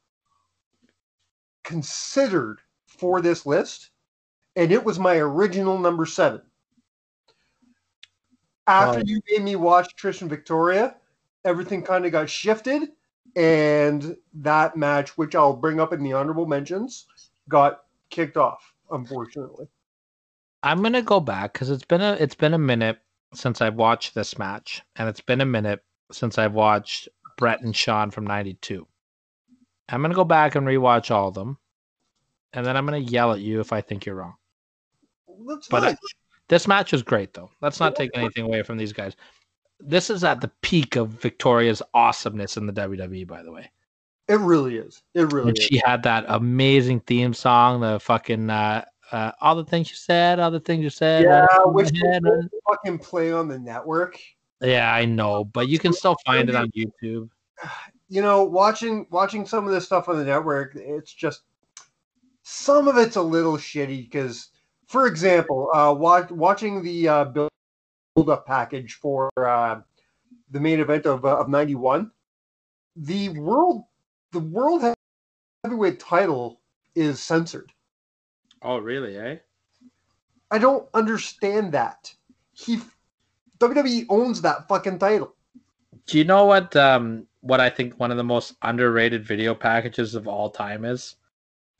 considered for this list, and it was my original number seven. After you made me watch Trish and Victoria, everything kind of got shifted, and that match, which I'll bring up in the honorable mentions, got kicked off, unfortunately. I'm gonna go back because it's been a it's been a minute since I've watched this match, and it's been a minute since I've watched Bret and Shawn from '92. I'm gonna go back and rewatch all of them, and then I'm gonna yell at you if I think you're wrong. That's But fine. This match was great, though. Let's not take anything away from these guys. This is at the peak of Victoria's awesomeness in the WWE, by the way. It really is. It really And is. she had that amazing theme song, the fucking uh, uh, all the things you said, all the things you said. Yeah, which you fucking play on the network. Yeah, I know, but you can still find it on YouTube. You know, watching watching some of this stuff on the network, it's just some of it's a little shitty because, for example, uh, watch, watching the uh, build up package for uh, the main event of uh, of '91, the world the world heavyweight title is censored. Oh, really? Eh? I don't understand that. He WWE owns that fucking title. Do you know what um what I think one of the most underrated video packages of all time is?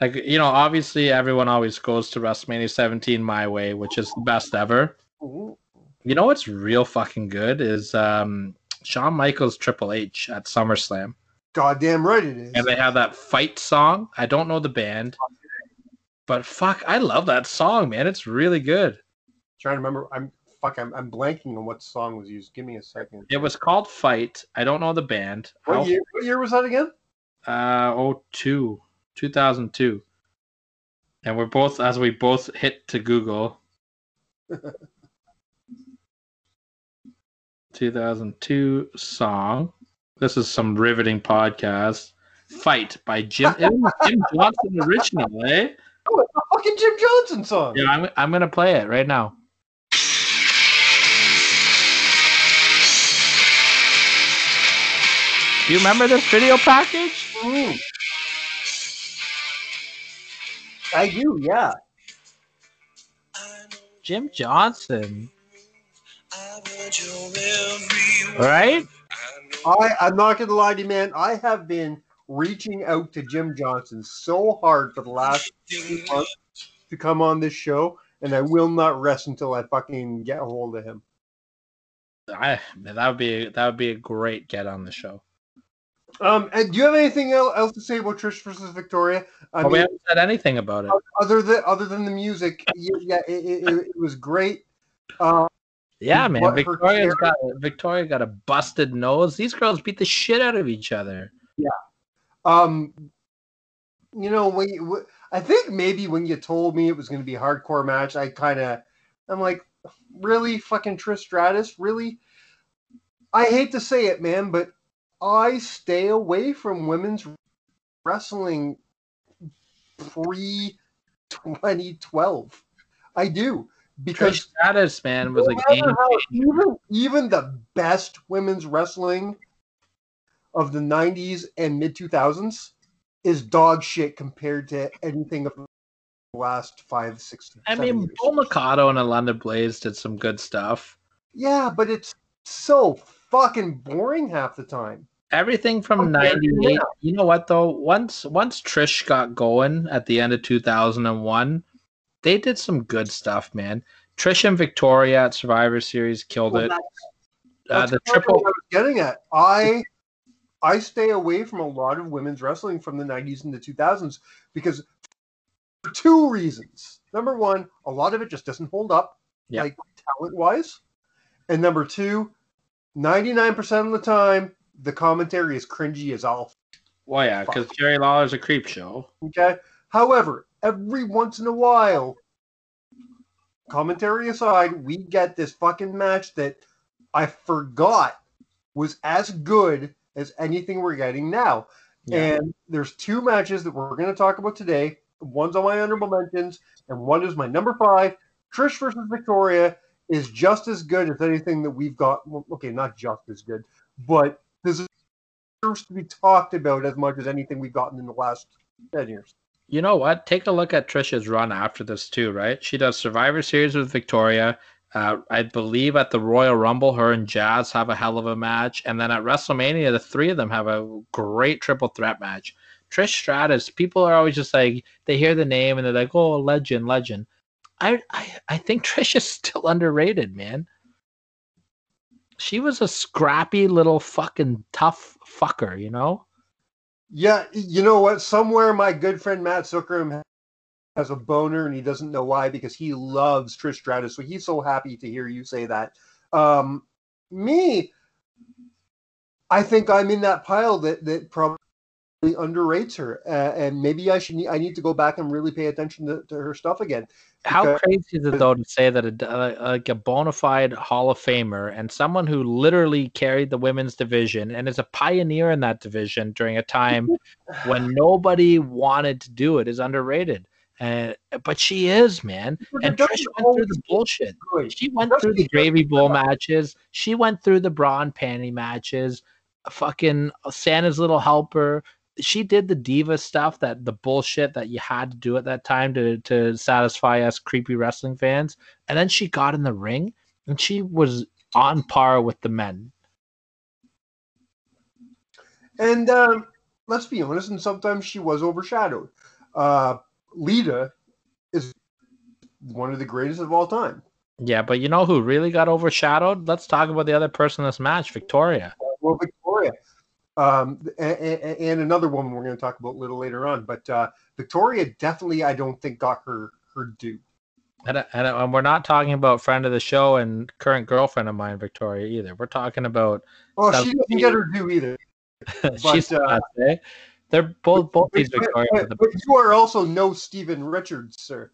Like you know, obviously everyone always goes to WrestleMania 17 my way, which is the best ever. Ooh. You know what's real fucking good is um Shawn Michaels Triple H at SummerSlam. Goddamn right it is. And they have that fight song. I don't know the band. But fuck, I love that song, man. It's really good. trying to remember. I'm fuck. I'm, I'm blanking on what song was used. Give me a second. It was called Fight. I don't know the band. What year? What year was that again? Uh, 02, 2002. And we're both, as we both hit to Google. 2002 song. This is some riveting podcast. Fight by Jim, it was Jim Johnson original, eh? Oh, it's a fucking Jim Johnston song. Yeah, I'm, I'm going to play it right now. Do you remember this video package? Mm. I do. Yeah. Jim Johnston. Right? I, I'm not gonna lie to you, man. I have been reaching out to Jim Johnston so hard for the last few months to come on this show, and I will not rest until I fucking get a hold of him. I that would be that would be a great get on the show. Um, and do you have anything else to say about Trish versus Victoria? I But we haven't said anything about it. other than other than the music, yeah, yeah it, it, it, was great. Uh, Yeah, man. Victoria's got Victoria got a busted nose. These girls beat the shit out of each other. Yeah. Um, you know, when you, I think maybe when you told me it was going to be a hardcore match, I kind of, I'm like, really, fucking Trish Stratus, really? I hate to say it, man, but I stay away from women's wrestling pre 2012. I do Trish because Stratus, man, was a no game. matter how- even, even the best women's wrestling of the 90s and mid 2000s is dog shit compared to anything of the last five, six, I mean, years. Bull Nakano and Alundra Blayze did some good stuff. yeah, but it's so fucking boring half the time. Everything from Okay, '98. yeah. You know what though? Once once Trish got going at the end of 2001, they did some good stuff, man. Trish and Victoria at Survivor Series killed Well, it. that's- Uh, that's the triple what I was getting at. I I stay away from a lot of women's wrestling from the 90s and the 2000s because for two reasons. Number one, a lot of it just doesn't hold up, Yeah. like talent wise. And number two, 99% of the time, the commentary is cringy as all. Well, yeah, because Jerry Lawler's a creep show. Okay. However, every once in a while, commentary aside, we get this fucking match that I forgot was as good as anything we're getting now. Yeah. And there's two matches that we're going to talk about today. One's on my honorable mentions, and one is my number five. Trish versus Victoria is just as good as anything that we've got. well, Okay, not just as good, but deserves to be talked about as much as anything we've gotten in the last 10 years. You know what? Take a look at Trisha's run after this too, right? She does Survivor Series with Victoria. Uh, I believe at the Royal Rumble, her and Jazz have a hell of a match, and then at WrestleMania, the three of them have a great triple threat match. Trish Stratus, people are always just like they hear the name and they're like, "Oh, legend, legend." I, I, I think Trish is still underrated, man. She was a scrappy little fucking tough fucker, you know. Yeah, you know what? Somewhere my good friend Matt Zuckerham has a boner and he doesn't know why because he loves Trish Stratus. So he's so happy to hear you say that. Um, me, I think I'm in that pile that that probably underrates her, uh, and maybe I should I need to go back and really pay attention to, to her stuff again. How Because- crazy is it though to say that a, uh, like a bona fide Hall of Famer and someone who literally carried the women's division and is a pioneer in that division during a time when nobody wanted to do it is underrated. Uh, but she is, man. And Trish went through the bullshit. good. She went through the Gravy Bowl matches. She went through the bra and panty matches. Fucking Santa's little helper. She did the diva stuff that the bullshit that you had to do at that time to to satisfy us creepy wrestling fans. And then she got in the ring and she was on par with the men. And um, let's be honest, and sometimes she was overshadowed. Uh, Lita is one of the greatest of all time. Yeah, but you know who really got overshadowed? Let's talk about the other person in this match, Victoria. Well, Victoria. Um, and, and another woman we're going to talk about a little later on. But uh, Victoria definitely, I don't think, got her her due. And, and, and we're not talking about friend of the show and current girlfriend of mine, Victoria, either. We're talking about. Oh, she doesn't get her due either. she's But, uh, eh? They're both both these Victoria. but- but you are also no Steven Richards, sir.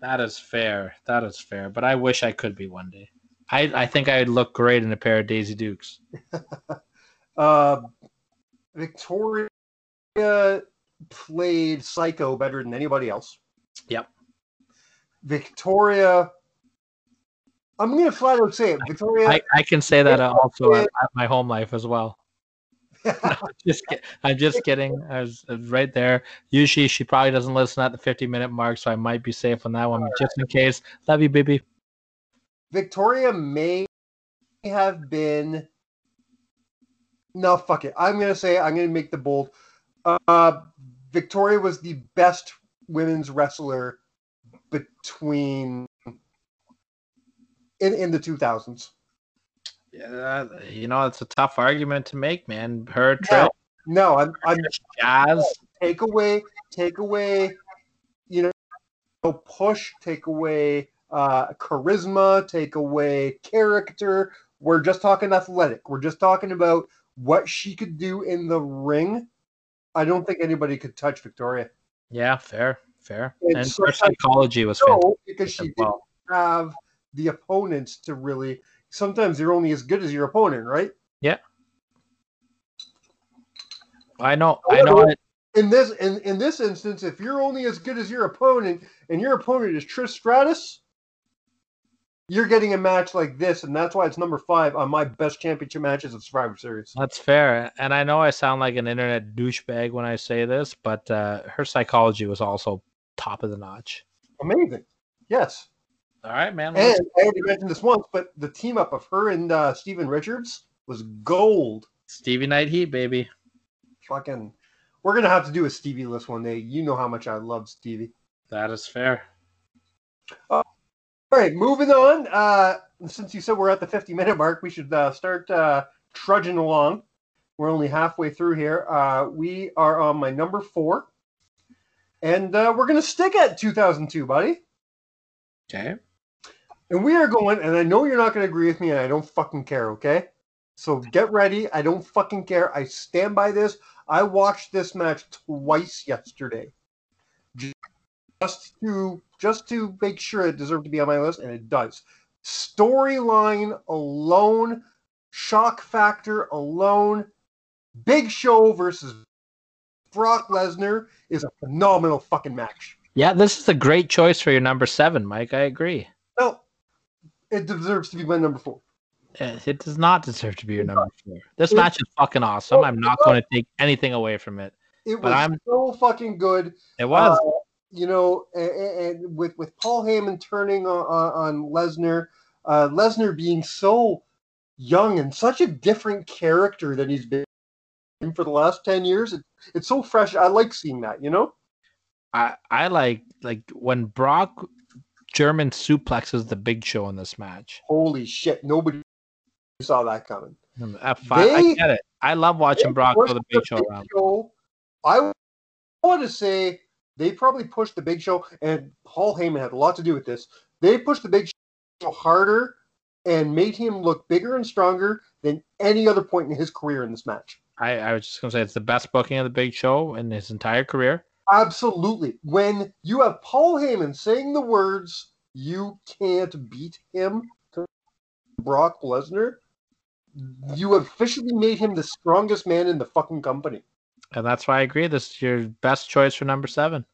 That is fair. That is fair. But I wish I could be one day. I, I think I'd look great in a pair of Daisy Dukes. Uh, Victoria played Psycho better than anybody else. Yep. Victoria, I'm going to flat out say it. Victoria, I, I can say that also at, at my home life as well. just kid- I'm just kidding. I was, I was right there. Usually she probably doesn't listen at the 50 minute mark, so I might be safe on that one, just in case. Love you, baby. Victoria may have been. No, fuck it. I'm gonna say I'm gonna make the bold. Uh, Victoria was the best women's wrestler between in in the 2000s. Yeah, you know it's a tough argument to make, man. Her No, Trish, no, I'm I'm Jazz. take away take away, you know, push, take away uh, charisma, take away character. We're just talking athletic. We're just talking about what she could do in the ring. I don't think anybody could touch Victoria. Yeah, fair, fair. And And so- her psychology was No, because she as didn't have the opponents to really. Sometimes you're only as good as your opponent, right? Yeah. I know, I know. It, In this in, in this instance, if you're only as good as your opponent and your opponent is Trish Stratus, you're getting a match like this, and that's why it's number five on my best championship matches of Survivor Series. That's fair. And I know I sound like an internet douchebag when I say this, but uh, her psychology was also top of the notch. Amazing. Yes. All right, man. And I already mentioned this once, but the team up of her and uh, Steven Richards was gold. Stevie Night Heat, baby. Fucking we're gonna have to do a Stevie list one day. You know how much I love Stevie. That is fair. All right, moving on. Uh, since you said we're at the 50 minute mark, we should uh, start uh, trudging along. We're only halfway through here. Uh, we are on my number four, and uh, we're going to stick at 2002, buddy. Okay. And we are going, and I know you're not going to agree with me, and I don't fucking care, okay? So get ready. I don't fucking care. I stand by this. I watched this match twice yesterday. Just to just to make sure it deserved to be on my list, and it does. Storyline alone, shock factor alone, Big Show versus Brock Lesnar is a phenomenal fucking match. Yeah, this is a great choice for your number seven, Mike. I agree. Well, it deserves to be my number four. It does not deserve to be your number four. This It- match is fucking awesome. I'm not going to take anything away from it. It But was I'm- so fucking good. It was. Uh, you know, and, and with with Paul Heyman turning on, on, Lesnar, uh, Lesnar being so young and such a different character than he's been for the last ten years, it, it's so fresh. I like seeing that. You know, I I like like when Brock German suplexes the Big Show in this match. holy shit, nobody saw that coming. I, fi- I get it. I love watching Brock throw the Big Show around. Show- I want to say they probably pushed the Big Show, and Paul Heyman had a lot to do with this. They pushed the Big Show harder and made him look bigger and stronger than any other point in his career in this match. I, I was just gonna say it's the best booking of the Big Show in his entire career. Absolutely. When you have Paul Heyman saying the words, you can't beat him to Brock Lesnar, you officially made him the strongest man in the fucking company. And that's why I agree. This is your best choice for number seven.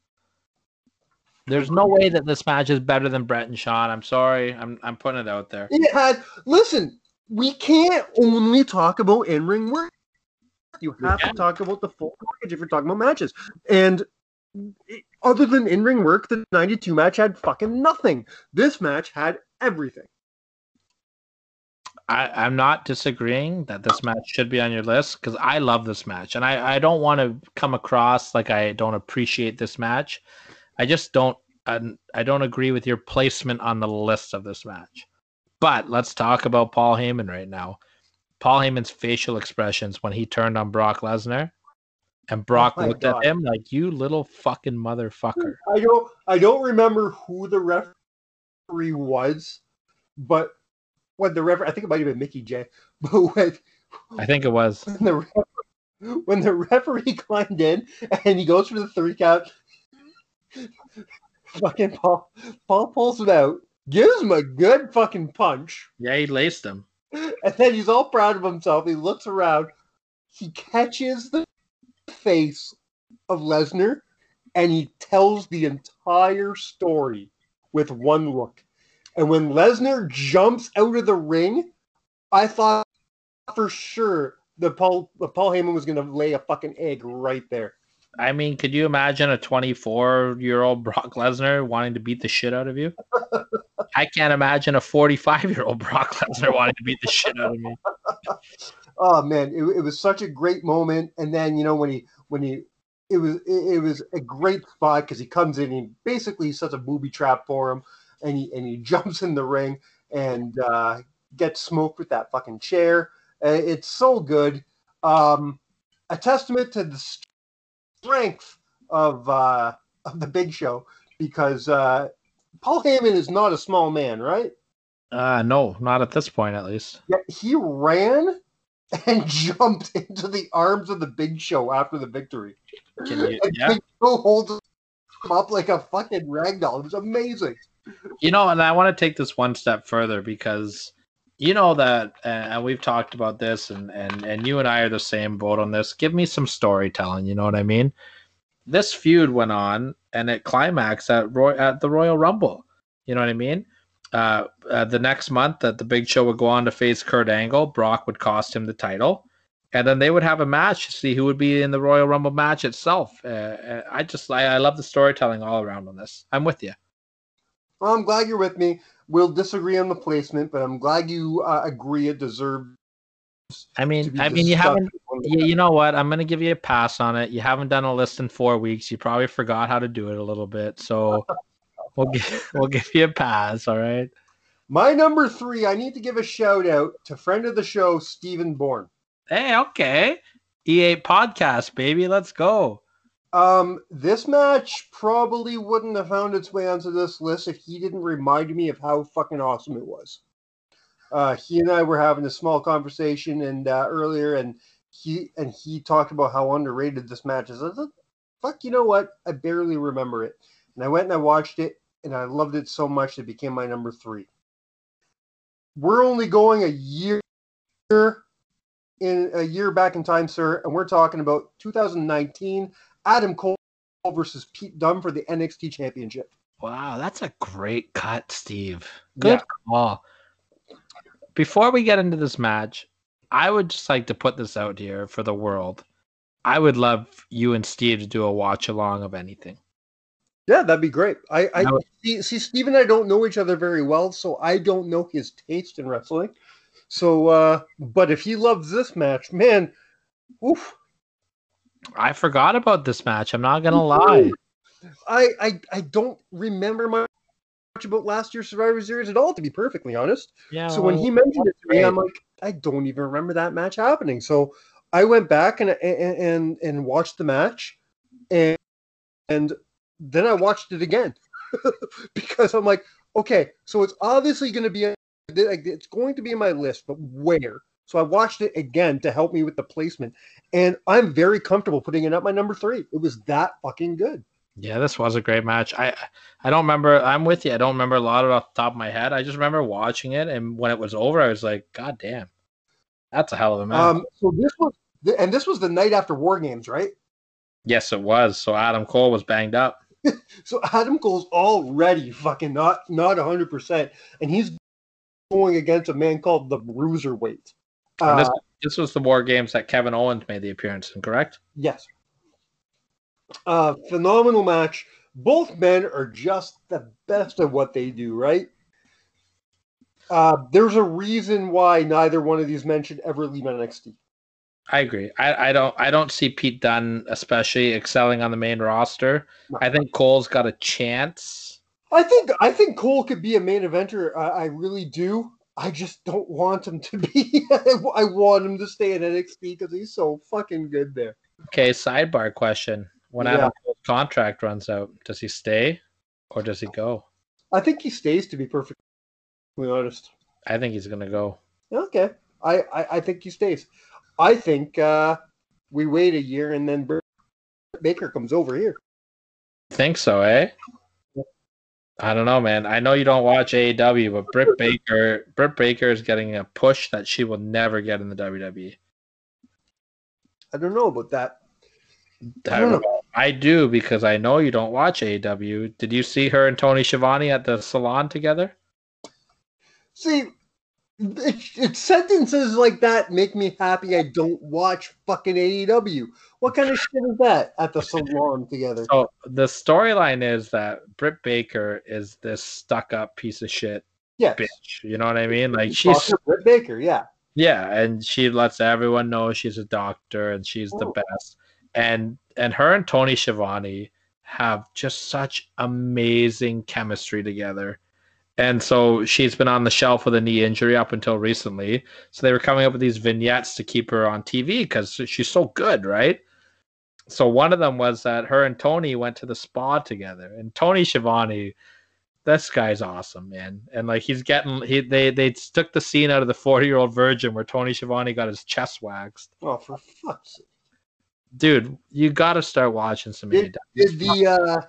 There's no way that this match is better than Bret and Shawn. I'm sorry. I'm I'm putting it out there. It had listen, we can't only talk about in-ring work. You have to talk about the full package if you're talking about matches. And it- other than in-ring work, the 92 match had fucking nothing. This match had everything. I, I'm not disagreeing that this match should be on your list because I love this match, and I, I don't want to come across like I don't appreciate this match. I just don't I, I don't agree with your placement on the list of this match. But let's talk about Paul Heyman right now. Paul Heyman's facial expressions when he turned on Brock Lesnar, and Brock Oh looked God. at him like you little fucking motherfucker. I don't I don't remember who the referee was, but when the referee I think it might have been Mickey J. But when I think it was. when the ref- when the referee climbed in and he goes for the three count, fucking Paul Paul pulls him out, gives him a good fucking punch, Yeah, he laced him. and then he's all proud of himself. He looks around, he catches the face of Lesnar, and he tells the entire story with one look. And when Lesnar jumps out of the ring, I thought for sure that Paul that Paul Heyman was going to lay a fucking egg right there. I mean, could you imagine a 24 year old Brock Lesnar wanting to beat the shit out of you? I can't imagine a 45 year old Brock Lesnar wanting to beat the shit out of me. Oh man, it, it was such a great moment. And then you know when he when he it was it, it was a great spot because he comes in and basically sets a booby trap for him, and he and he jumps in the ring and uh, gets smoked with that fucking chair. Uh, it's so good. Um, a testament to the strength of uh, of the Big Show because uh, Paul Heyman is not a small man, right? Uh, no, not at this point, at least. Yet he ran and jumped into the arms of the Big Show after the victory. Can you, And yeah. Big Show holds him up like a fucking ragdoll. It was amazing. You know, and I want to take this one step further because you know that, uh, and we've talked about this, and and and you and I are the same boat on this. Give me some storytelling. You know what I mean? This feud went on, and it climaxed at Roy at the Royal Rumble. You know what I mean? Uh, uh, the next month, that the Big Show would go on to face Kurt Angle. Brock would cost him the title, and then they would have a match to see who would be in the Royal Rumble match itself. Uh, uh, I just I, I love the storytelling all around on this. I'm with you. Well, I'm glad you're with me. We'll disagree on the placement, but I'm glad you uh, agree it deserves I mean, I mean, you haven't. You, you know what? I'm gonna give you a pass on it. You haven't done a list in four weeks. You probably forgot how to do it a little bit, so we'll give we'll give you a pass. All right. My number three, I need to give a shout out to friend of the show, Stephen Bourne. Hey, okay. E8 podcast, baby. Let's go. Um, this match probably wouldn't have found its way onto this list if he didn't remind me of how fucking awesome it was. Uh, he and I were having a small conversation and uh, earlier, and he and he talked about how underrated this match is. I like, "Fuck, you know what? I barely remember it." And I went and I watched it, and I loved it so much it became my number three. We're only going a year in a year back in time, sir, and we're talking about 2019. Adam Cole versus Pete Dunne for the NXT Championship. Wow, that's a great cut, Steve. Good call. Before we get into this match, I would just like to put this out here for the world. I would love you and Steve to do a watch along of anything. Yeah, that'd be great. I, I would- see, see. Steve and I don't know each other very well, so I don't know his taste in wrestling. So, uh, but if he loves this match, man, oof, I forgot about this match. I'm not gonna lie. I, I, I don't remember much about last year's Survivor Series at all, to be perfectly honest. Yeah. So when he mentioned it to me. I'm like, I don't even remember that match happening. So I went back and and and, and watched the match, and and then I watched it again because I'm like, okay, so it's obviously going to be like it's going to be in my list, but where? So I watched it again to help me with the placement, and I'm very comfortable putting it at my number three. It was that fucking good. Yeah, this was a great match. I I don't remember. I'm with you. I don't remember a lot of it off the top of my head. I just remember watching it, and when it was over, I was like, God damn, that's a hell of a match. Um, so this was, and this was the night after War Games, right? yes, it was. So Adam Cole was banged up. So Adam Cole's already fucking not not hundred percent, and he's going against a man called the Bruiserweight. And Uh, this this was the War Games that Kevin Owens made the appearance in, correct? yes, uh, phenomenal match. Both men are just the best at what they do, right? Uh, there's a reason why neither one of these men should ever leave NXT. I agree. I, I don't I don't see Pete Dunne especially excelling on the main roster. No. I think Cole's got a chance. I think I think Cole could be a main eventer. I, I really do. I just don't want him to be. I want him to stay in NXT because he's so fucking good there. Okay, sidebar question. When Yeah. Adam Cole's contract runs out, does he stay or does he go? I think he stays. To be perfectly honest. I think he's gonna go. Okay. I, I, I think he stays. I think uh, we wait a year and then Britt Baker comes over here. Think so, eh? I don't know, man. I know you don't watch AEW, but Britt Baker, Britt Baker is getting a push that she will never get in the. WWE. I don't know about that. I I, don't know. I do because I know you don't watch AEW. Did you see her and Tony Schiavone at the salon together? See, it, it, sentences like that make me happy. I don't watch fucking AEW. What kind of shit is that at the salon together? So the storyline is that Britt Baker is this stuck-up piece of shit Yes. bitch. You know what I mean? Like she's Britt Baker, yeah. Yeah, and she lets everyone know she's a doctor and she's the Oh. best. And and her and Tony Schiavone have just such amazing chemistry together. And so she's been on the shelf with a knee injury up until recently. So they were coming up with these vignettes to keep her on TV because she's so good, right? So one of them was that her and Tony went to the spa together, and Tony Schiavone, this guy's awesome, man. And like he's getting he they they took the scene out of the forty year old virgin where Tony Schiavone got his chest waxed. Oh, for fuck's sake. Dude, you got to start watching some Did, did the uh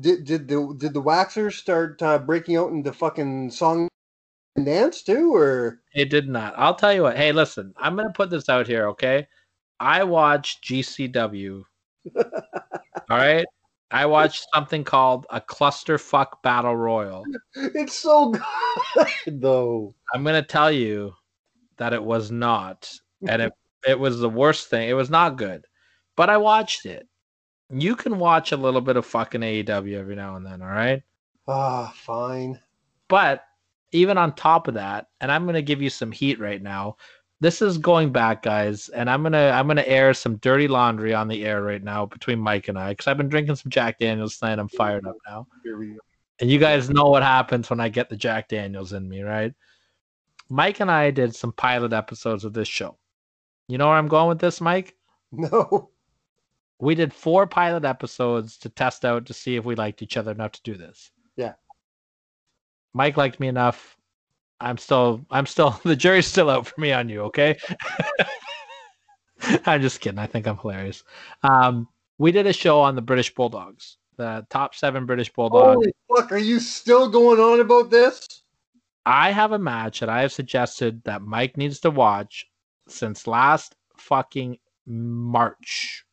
did, did the did the waxers start uh, breaking out into fucking song and dance too or It did not. I'll tell you what. Hey, listen, I'm gonna put this out here, okay? I watched GCW. All right. I watched something called a clusterfuck battle royal. it's so good though. I'm gonna tell you that it was not, and it it was the worst thing. It was not good, but I watched it. You can watch a little bit of fucking AEW every now and then, all right? Ah, fine. But even on top of that, and I'm gonna give you some heat right now. This is going back, guys, and I'm gonna I'm gonna air some dirty laundry on the air right now between Mike and I, because I've been drinking some Jack Daniels tonight. I'm fired up now. Here we go. And you guys know what happens when I get the Jack Daniels in me, right? Mike and I did some pilot episodes of this show. You know where I'm going with this, Mike? No. We did four pilot episodes to test out to see if we liked each other enough to do this. Yeah. Mike liked me enough. I'm still I'm still the jury's still out for me on you, okay? I'm just kidding. I think I'm hilarious. Um, we did a show on the British Bulldogs, the top seven British Bulldogs. Holy fuck, are you still going on about this? I have a match that I have suggested that Mike needs to watch since last fucking March,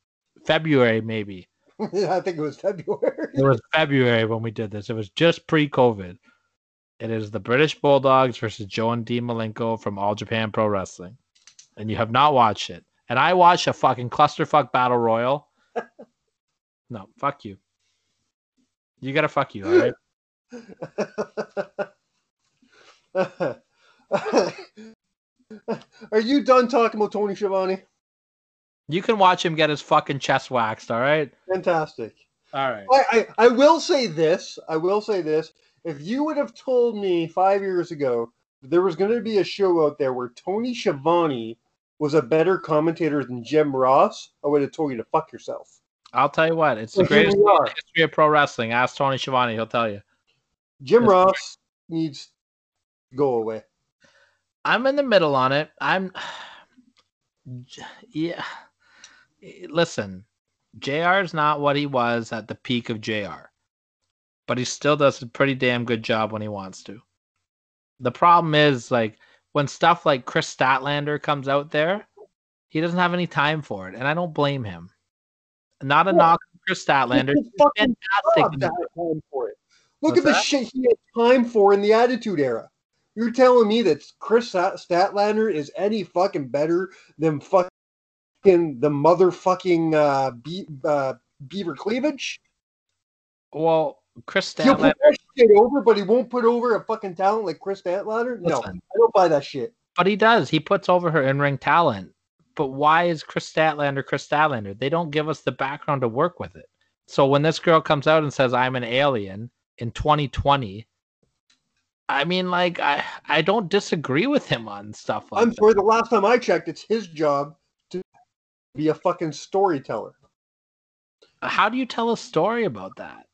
February maybe. I think it was February. It was February when we did this. It was just pre-COVID. It is the British Bulldogs versus Joe and D Malenko from All Japan Pro Wrestling, and you have not watched it. And I watched a fucking clusterfuck battle royal. no, fuck you. You gotta fuck you, all right? Are you done talking about Tony Schiavone? You can watch him get his fucking chest waxed, all right? Fantastic. All right. I, I, I will say this. I will say this. If you would have told me five years ago there was going to be a show out there where Tony Schiavone was a better commentator than Jim Ross, I would have told you to fuck yourself. I'll tell you what, it's the greatest in the history of pro wrestling. Ask Tony Schiavone, he'll tell you. Jim That's Ross needs to go away. I'm in the middle on it. I'm yeah. Listen, JR is not what he was at the peak of JR. But he still does a pretty damn good job when he wants to. The problem is like when stuff like Kris Statlander comes out there, he doesn't have any time for it, and I don't blame him. Not a Well, knock on Kris Statlander. A Fantastic. time for it. Look What's at the that? shit he had time for in the Attitude Era. You're telling me that Kris Statlander is any fucking better than fucking the motherfucking uh, Be- uh, Beaver Cleavage? Well, Kris He'll Statlander professional shit over, but he won't put over a fucking talent like Kris Statlander. No, I don't buy that shit. But he does. He puts over her in ring talent. But why is Kris Statlander Kris Statlander? They don't give us the background to work with it. So when this girl comes out and says I'm an alien in 2020, I mean, like I I don't disagree with him on stuff like I'm that. sorry. The last time I checked, it's his job be a fucking storyteller. How do you tell a story about that?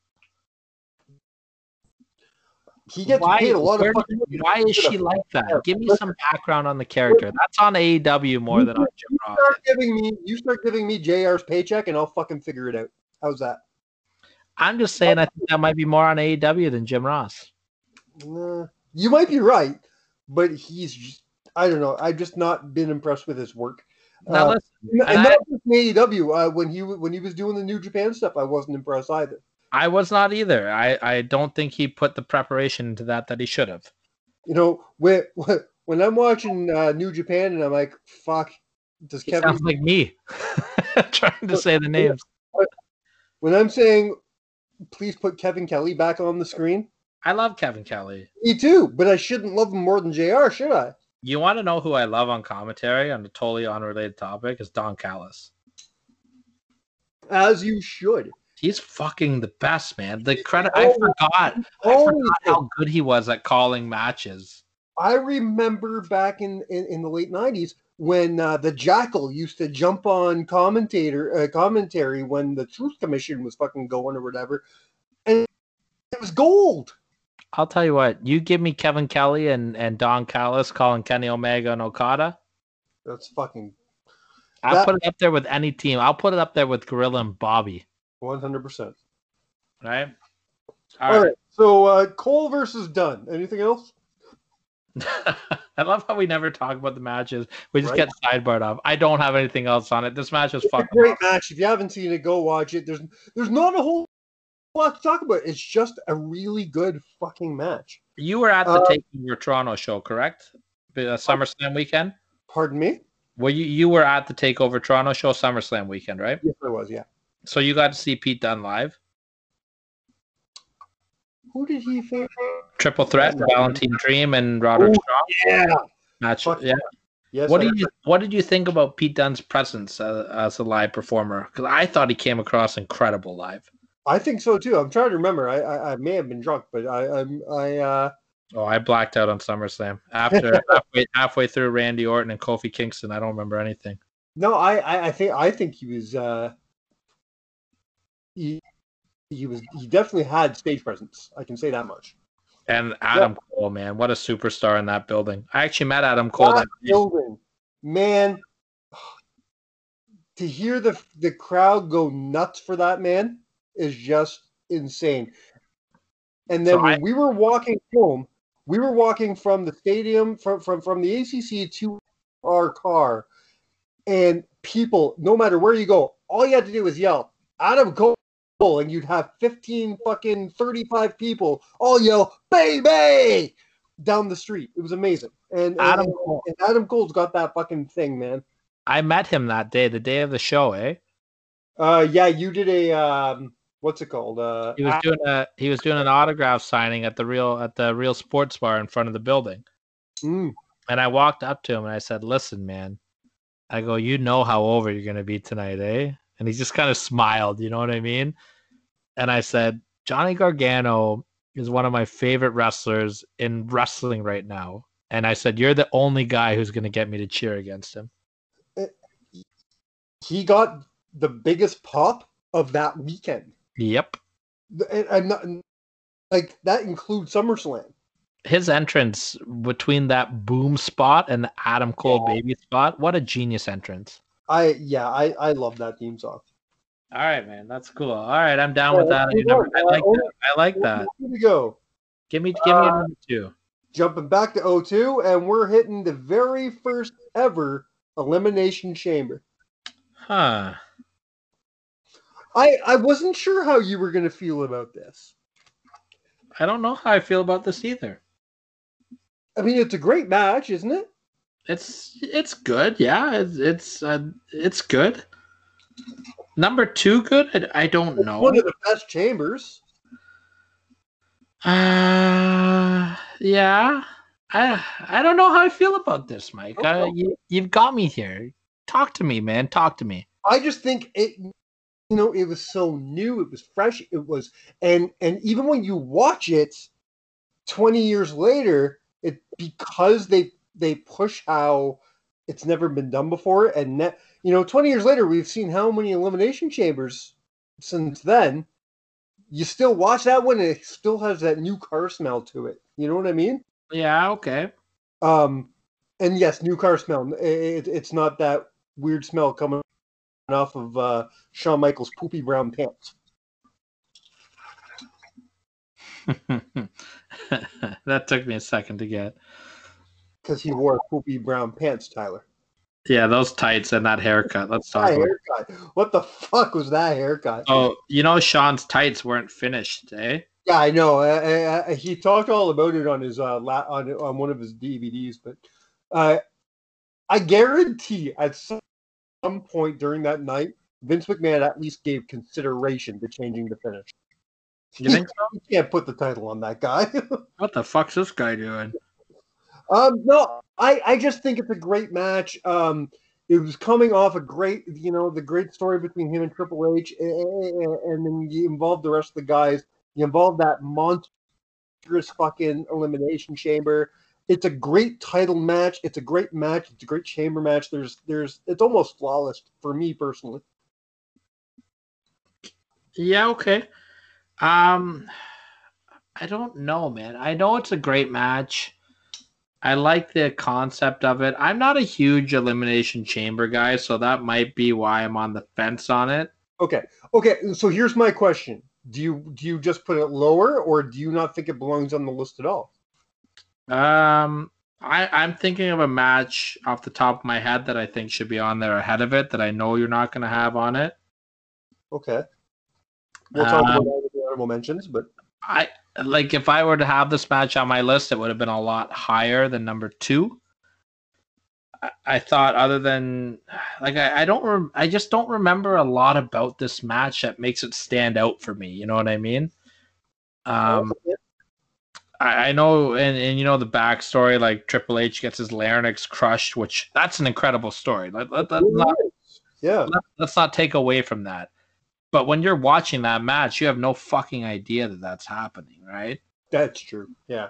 He gets why, paid a lot of fucking why is she like that? Give me some background on the character. That's on AEW more than on Jim Ross. start giving me, you start giving me JR's paycheck, and I'll fucking figure it out. How's that? I'm just saying I think that might be more on AEW than Jim Ross. Uh, you might be right, but he's just, I don't know. I've just not been impressed with his work. Now Uh, listen, and and not just in AEW. Uh, when he when he was doing the New Japan stuff, I wasn't impressed either. I was not either. I, I don't think he put the preparation into that that he should have. You know, when when I'm watching uh, New Japan and I'm like, "Fuck," does He Kevin? sounds like me trying to say the names. When I'm saying, "Please put Kevin Kelly back on the screen," I love Kevin Kelly. me too. But I shouldn't love him more than JR Should I? You want to know who I love on commentary on a totally unrelated topic? Is Don Callis. As you should. He's fucking the best, man. The credit I Oh, forgot. I forgot how good he was at calling matches. I remember back in, in, in the late '90s when uh, the Jackal used to jump on commentator uh, commentary when the Truth Commission was fucking going or whatever, and it was gold. I'll tell you what. You give me Kevin Kelly and, and Don Callis calling Kenny Omega and Okada. That's fucking I'll That- put it up there with any team. I'll put it up there with Gorilla and Bobby. 100. percent Right. All right. So uh, Cole versus Dunne. Anything else? I love how we never talk about the matches. We just Right. get sidebarred off. I don't have anything else on it. This match a fucking great awesome. match. If you haven't seen it, go watch it. There's there's not a whole lot to talk about. It's just a really good fucking match. You were at the Uh, Takeover Toronto show, correct? The uh, SummerSlam weekend. Pardon me. Well, you you were at the Takeover Toronto show SummerSlam weekend, right? Yes, I was. Yeah. So you got to see Pete Dunne live. Who did he face? Triple threat: Velveteen Dream and Roderick Oh, Strong Yeah. match. fuck Yeah. Yes. What I- did you What did you think about Pete Dunne's presence uh, as a live performer? Because I thought he came across incredible live. I think so too. I'm trying to remember. I I, I may have been drunk, but I I'm I uh Oh, I blacked out on SummerSlam after halfway, halfway through Randy Orton and Kofi Kingston. I don't remember anything. no I I, I think I think he was uh he he was he definitely had stage presence. I can say that much. And Adam Cole, man, what a superstar in that building. I actually met Adam Cole. that That building, man. To hear the the crowd go nuts for that man is just insane. And then So when I- we were walking home, we were walking from the stadium from from from the ACC to our car, and people, no matter where you go, all you had to do was yell Adam Cole, and you'd have fifteen fucking thirty five people all yell baby down the street. It was amazing. And and- Adam Cole. and Adam Cole's got that fucking thing, man. I met him that day, the day of the show. Eh? Uh, yeah, you did a um, what's it called? Uh, He was doing a he was doing an autograph signing at the real at the real sports bar in front of the building. mm, And I walked up to him and I said, "Listen, man." I go, "You know how over you're gonna be tonight, eh?" And he just kind of smiled. You know what I mean? And I said, "Johnny Gargano is one of my favorite wrestlers in wrestling right now." And I said, "You're the only guy who's gonna get me to cheer against him." he got the biggest pop of that weekend, Yep. and, and not, like that includes SummerSlam. His entrance between that boom spot and the Adam Cole Yeah. baby spot, what a genius entrance. I yeah, I I love that theme song. All right, man, that's cool. All right, I'm down with that. let's Your move number- I like Uh, that. I like that. Here we go. Give me, give me a Uh, number two. Jumping back to 02, and we're hitting the very first ever elimination chamber. Huh. I I wasn't sure how you were gonna feel about this. I don't know how I feel about this either. I mean, it's a great match, isn't it? It's it's good. Yeah, it's it's uh, it's good. Number two, good. I, I don't know. One of the best chambers. Uh, yeah. I I don't know how I feel about this, Mike. Uh, you, you've got me here. Talk to me, man. Talk to me. I just think it you know it was so new it was fresh it was and and even when you watch it 20 years later it because they they push how it's never been done before and ne- you know 20 years later we've seen how many elimination chambers since then you still watch that one and it still has that new car smell to it you know what i mean Yeah. Okay. um and yes new car smell it, it's not that weird smell coming off of uh Shawn Michaels poopy brown pants. that took me a second to get. Because he wore poopy brown pants, Tyler. Yeah, those tights and that haircut. Let's talk about. haircut. What the fuck was that haircut? Oh, you know Shawn's tights weren't finished, eh? Yeah, I know. Uh, uh, he talked all about it on his uh, la- on on one of his DVDs, but uh, I guarantee at some point during that night, Vince McMahon at least gave consideration to changing the finish. You think so? You can't put the title on that guy. What the fuck's this guy doing? Um, no, I, I just think it's a great match. Um, it was coming off a great, you know, the great story between him and Triple H, and, and then you involve the rest of the guys. You involve that monstrous fucking elimination chamber. It's a great title match. It's a great match. It's a great chamber match. There's, there's, it's almost flawless for me personally. Yeah, okay. Um I don't know, man. I know it's a great match. I like the concept of it. I'm not a huge elimination chamber guy, so that might be why I'm on the fence on it. Okay, okay. So here's my question: Do you do you just put it lower, or do you not think it belongs on the list at all? Um I, I'm thinking of a match off the top of my head that I think should be on there ahead of it that I know you're not gonna have on it. Okay. We'll talk Um, about with the honorable mentions, but I like if I were to have this match on my list, it would have been a lot higher than number two. I, I thought, other than like I, I don't, rem- I just don't remember a lot about this match that makes it stand out for me. You know what I mean? Um, I, I know, and and you know the backstory, like Triple H gets his larynx crushed, which that's an incredible story. Let, let, let's not yeah, let, let's not take away from that. But when you're watching that match, you have no fucking idea that that's happening, right? that's true. Yeah.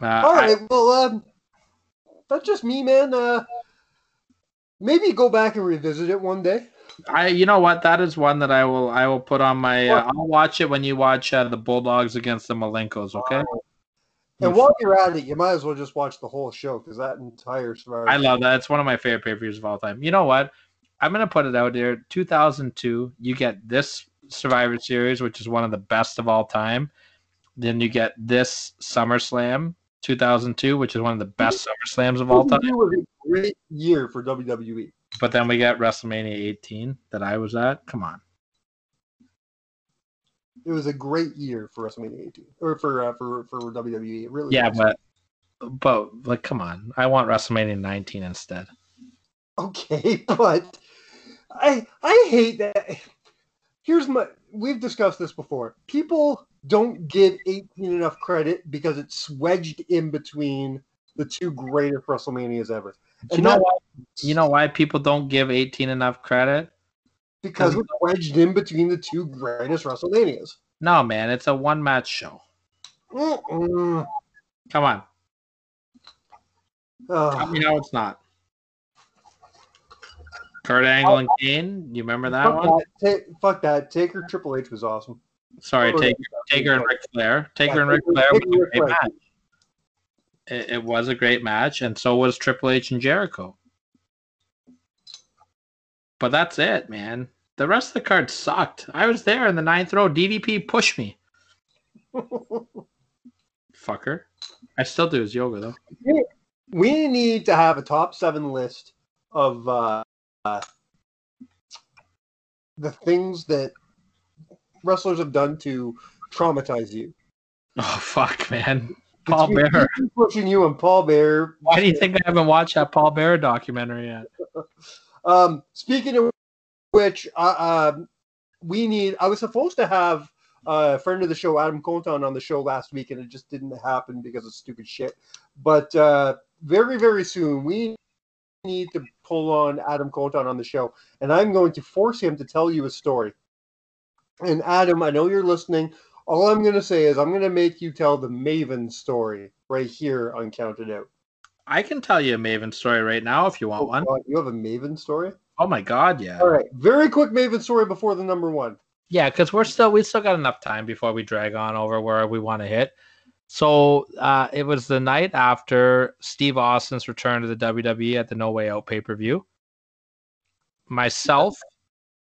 Uh, All I- well, um, that's just me, man. Uh, maybe go back and revisit it one day. I, you know what? That is one that I will, I will put on my. Uh, I'll watch it when you watch uh, the Bulldogs against the Malenkos. Okay. And while you're at it, you might as well just watch the whole show because that entire Survivor. I love that. It's one of my favorite pay per views of all time. You know what? I'm gonna put it out there. 2002. You get this Survivor Series, which is one of the best of all time. Then you get this SummerSlam 2002, which is one of the best SummerSlams of all time. It was a great year for. WWE. But then we got WrestleMania 18 that I was at. Come on. It was a great year for WrestleMania 18 or for uh, for for WWE. It really Yeah, was. but but like, come on. I want WrestleMania 19 instead. Okay, but I I hate that. Here's my we've discussed this before. People don't give 18 enough credit because it's wedged in between the two greatest WrestleManias ever. You know that- why? You know why people don't give 18 enough credit? Because it's wedged in between the two greatest WrestleManias. No, man. It's a one match show. Mm-mm. Come on. Tell me how it's not. Kurt Angle and Kane. You remember that fuck, one? that. Ta- fuck that. Taker Triple H was awesome. Sorry, Taker, Taker and Ric Flair. Taker Yeah, and Ric Flair was Taker a Ric Flair. It, it was a great match, and so was Triple H and Jericho. But that's it, man. The rest of the card sucked. I was there in the ninth row. DDP pushed me. Fucker. I still do his yoga though. we need to have a top seven list of uh, uh, the things that wrestlers have done to traumatize you. Oh fuck, man. Paul Between. Keith pushing you and Paul Bear. Why do you think I haven't watched that Paul Bear documentary yet? Um, speaking of which, uh, um, we need. I was supposed to have uh, a friend of the show, Adam Colton, on the show last week, and it just didn't happen because of stupid shit. But uh, very, very soon, we need to pull on Adam Colton on the show, and I'm going to force him to tell you a story. And Adam, I know you're listening. All I'm going to say is I'm going to make you tell the Maven story right here on Counted Out. I can tell you a Maven story right now if you want Oh, one. God, you have a Maven story? Oh my god, yeah. All right, very quick Maven story before the number one. Yeah, because we're still we still got enough time before we drag on over where we want to hit. So uh, it was the night after Steve Austin's return to the WWE at the No Way Out pay per view. Myself,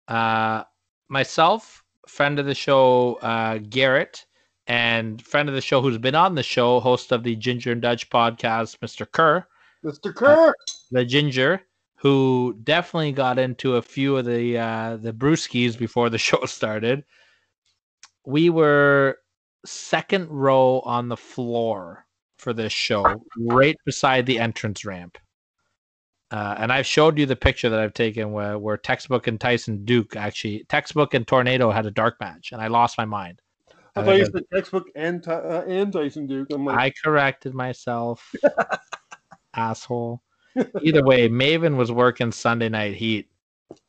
uh, myself, friend of the show uh, Garrett, and friend of the show who's been on the show, host of the Ginger and Dutch podcast, Mr. Kerr, Mr. Kerr. the ginger who definitely got into a few of the uh the brewskis before the show started we were second row on the floor for this show right beside the entrance ramp uh, and I've showed you the picture that I've taken where, where Textbook and Tyson Duke actually Textbook and Tornado had a dark match, and I lost my mind. I thought you said textbook and, uh, and Tyson Duke. I'm like, I corrected myself, asshole. Either way, Maven was working Sunday Night Heat,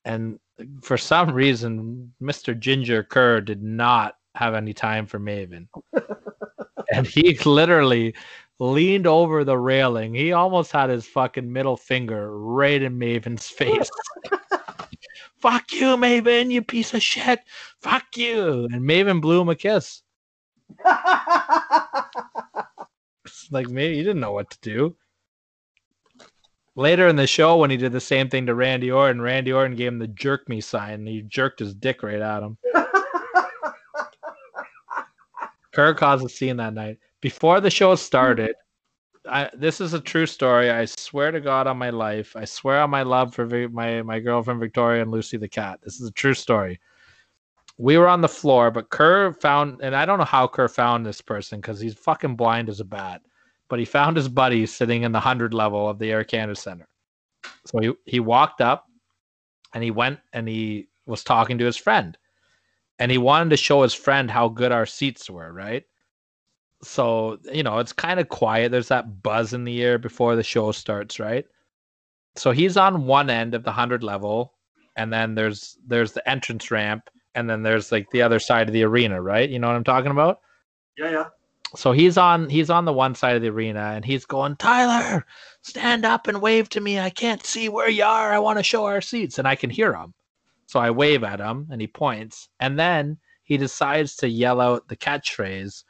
and for some reason, Mr. Ginger Kerr did not have any time for Maven, and he literally leaned over the railing. He almost had his fucking middle finger right in Maven's face. Fuck you, Maven, you piece of shit. Fuck you. And Maven blew him a kiss. It's like maybe he didn't know what to do. Later in the show, when he did the same thing to Randy Orton, Randy Orton gave him the jerk me sign and he jerked his dick right at him. Kerr caused a scene that night. Before the show hmm. started, I, this is a true story. I swear to God on my life. I swear on my love for Vi- my, my girlfriend Victoria and Lucy the cat. This is a true story. We were on the floor, but Kerr found, and I don't know how Kerr found this person because he's fucking blind as a bat but he found his buddy sitting in the 100 level of the Air Canada Center. So he, he walked up and he went and he was talking to his friend. And he wanted to show his friend how good our seats were, right? So, you know, it's kind of quiet. There's that buzz in the air before the show starts, right? So he's on one end of the 100 level and then there's there's the entrance ramp and then there's like the other side of the arena, right? You know what I'm talking about? yeah, yeah. so he's on he's on the one side of the arena and he's going tyler stand up and wave to me i can't see where you are i want to show our seats and i can hear him so i wave at him and he points and then he decides to yell out the catchphrase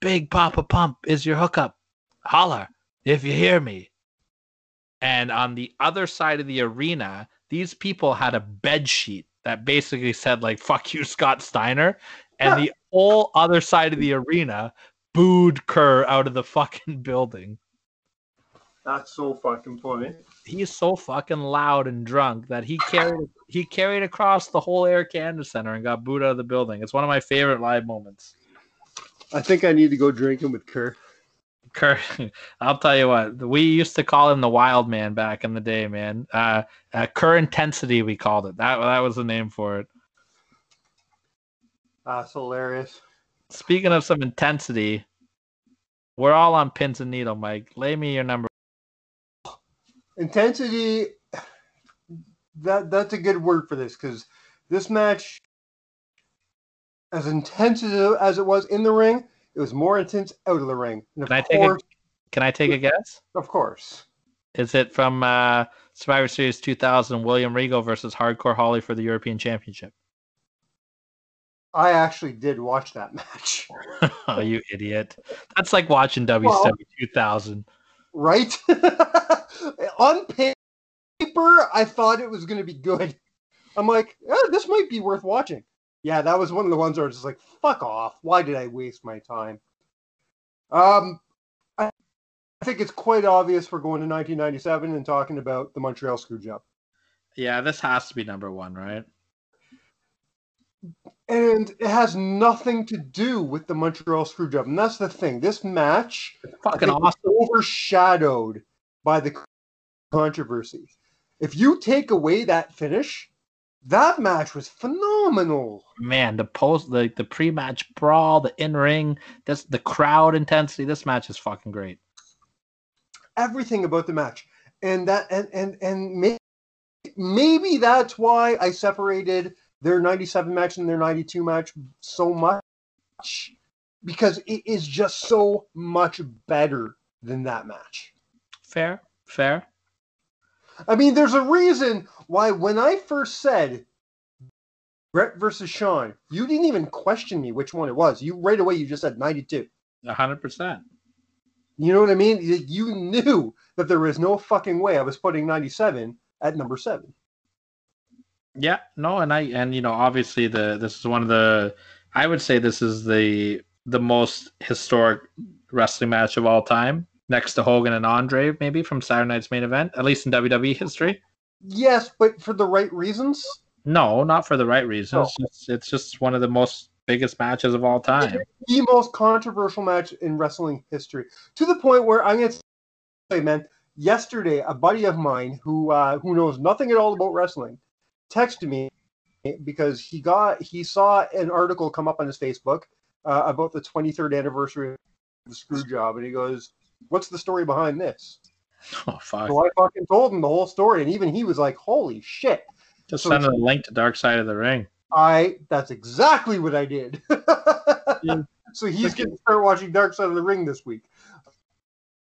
big papa pump is your hookup holler if you hear me and on the other side of the arena these people had a bed sheet that basically said like fuck you scott steiner and the whole other side of the arena booed Kerr out of the fucking building. That's so fucking funny. He's so fucking loud and drunk that he carried he carried across the whole Air Canada Center and got booed out of the building. It's one of my favorite live moments. I think I need to go drinking with Kerr. Kerr, I'll tell you what, we used to call him the Wild Man back in the day, man. Uh, uh, Kerr Intensity, we called it. That that was the name for it. That's hilarious. Speaking of some intensity, we're all on pins and needle, Mike. Lay me your number. Intensity. That that's a good word for this because this match, as intense as it, as it was in the ring, it was more intense out of the ring. And Can I take a- Can I take a guess? of course. Is it from uh, Survivor Series 2000, William Regal versus Hardcore Holly for the European Championship? I actually did watch that match. oh, you idiot! That's like watching WCW Well- 2000. right? On paper, I thought it was going to be good. I'm like, oh, this might be worth watching. Yeah, that was one of the ones where I was just like, fuck off. Why did I waste my time? Um, I, I think it's quite obvious we're going to 1997 and talking about the Montreal Screwjob. Yeah, this has to be number one, right? And it has nothing to do with the Montreal Screwjob. And that's the thing. This match Fucking awesome. overshadowed by the controversy. If you take away that finish, That match was phenomenal. Man, the post, the the pre-match brawl, the in-ring, this the crowd intensity. This match is fucking great. Everything about the match, and that and and and maybe, maybe that's why I separated their 97 match and their 92 match so much because it is just so much better than that match. Fair, fair. I mean, there's a reason why when I first said Bret versus Shawn, you didn't even question me which one it was. You right away you just said 92. hundred percent. You know what I mean? You- You knew that there was no fucking way I was putting 97 at number seven. Yeah, no, and I and you know obviously the this is one of the I would say this is the the most historic wrestling match of all time, next to Hogan and Andre, maybe from Saturday Night's main event, at least in WWE history. Yes, but for the right reasons. No, not for the right reasons. It's, it's just one of the most biggest matches of all time. the most controversial match in wrestling history to the point where I'm going to say, man, yesterday a buddy of mine who uh, who knows nothing at all about wrestling texted me because he got he saw an article come up on his Facebook uh, about the 23rd anniversary of the screw job, and he goes, "What's the story behind this?" Oh fuck! So I fucking told him the whole story, and even he was like, "Holy shit!" Just so send a link to Dark Side of the Ring. I that's exactly what I did. Yeah. So he's going to start watching Dark Side of the Ring this week.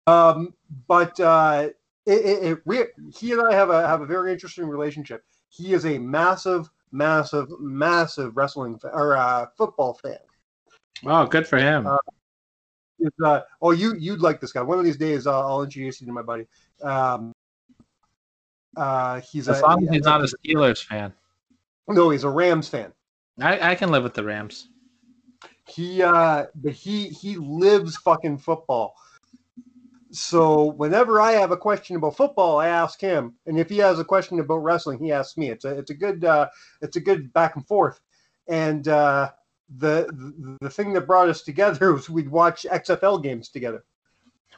Um, but uh, it, it, it, we, he and I have a have a very interesting relationship. He is a massive, massive, massive wrestling fa- or uh, football fan. Oh, good for him. Uh, It's, uh, oh, you you'd like this guy. One of these days, uh, I'll introduce you to my buddy. Um, uh, he's as a, long as he's not a Steelers fan, no, he's a Rams fan. I, I can live with the Rams. He uh but he he lives fucking football. So whenever I have a question about football, I ask him, and if he has a question about wrestling, he asks me. It's a it's a good uh, it's a good back and forth. And uh, the, the thing that brought us together was we'd watch XFL games together.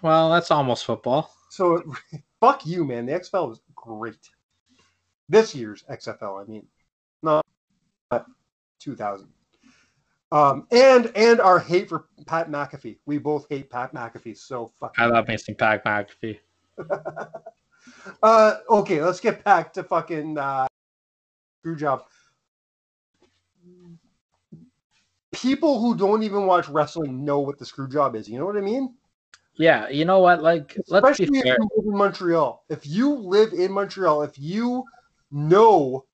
Well, that's almost football. So fuck you, man. The XFL was great. This year's XFL, I mean, not 2000. Um, and and our hate for Pat McAfee. We both hate Pat McAfee. So fuck. I love me some Pat McAfee. Uh, okay, let's get back to fucking uh, screw job. People who don't even watch wrestling know what the screw job is. You know what I mean? Yeah, you know what? Like, let's Especially be if fair. you live in Montreal. If you live in Montreal, if you know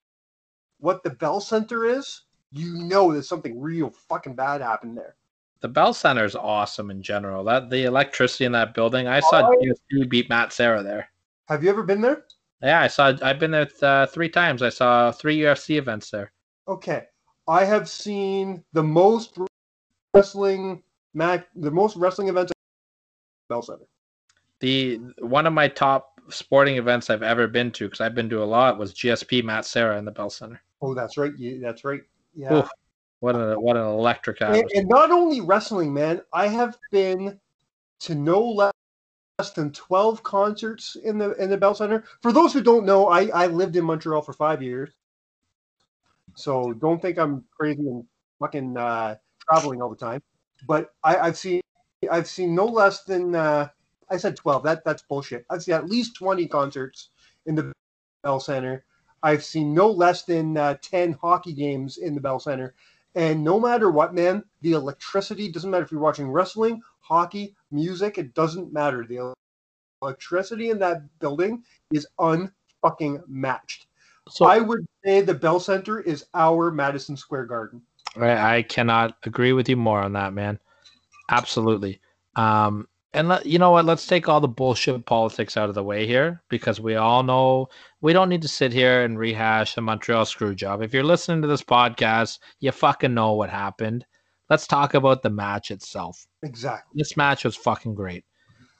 what the Bell Center is, you know that something real fucking bad happened there. The Bell Center is awesome in general. That the electricity in that building. I saw Oh. GSP beat Matt Serra there. Have you ever been there? Yeah, I saw. I've been there uh, three times. I saw three UFC events there. Okay. I have seen the most wrestling match, the most wrestling events at Bell Center. The one of my top sporting events I've ever been to, because I've been to a lot, was GSP Matt Serra in the Bell Center. Oh, that's right. You, that's right. Yeah. Oof. What an what an electric And, and not only wrestling, man. I have been to no less than twelve concerts in the in the Bell Center. For those who don't know, I I lived in Montreal for five years, so don't think I'm crazy and fucking uh, traveling all the time. But I, I've seen I've seen no less than uh, I said twelve. That that's bullshit. I've seen at least twenty concerts in the Bell Center. I've seen no less than uh, ten hockey games in the Bell Center. And no matter what, man, the electricity doesn't matter if you're watching wrestling, hockey, music, it doesn't matter. The electricity in that building is unfucking matched. So I would say the Bell Center is our Madison Square Garden. I, I cannot agree with you more on that, man. Absolutely. Um, and let, you know what? Let's take all the bullshit politics out of the way here because we all know we don't need to sit here and rehash the Montreal screw job. If you're listening to this podcast, you fucking know what happened. Let's talk about the match itself. Exactly. This match was fucking great.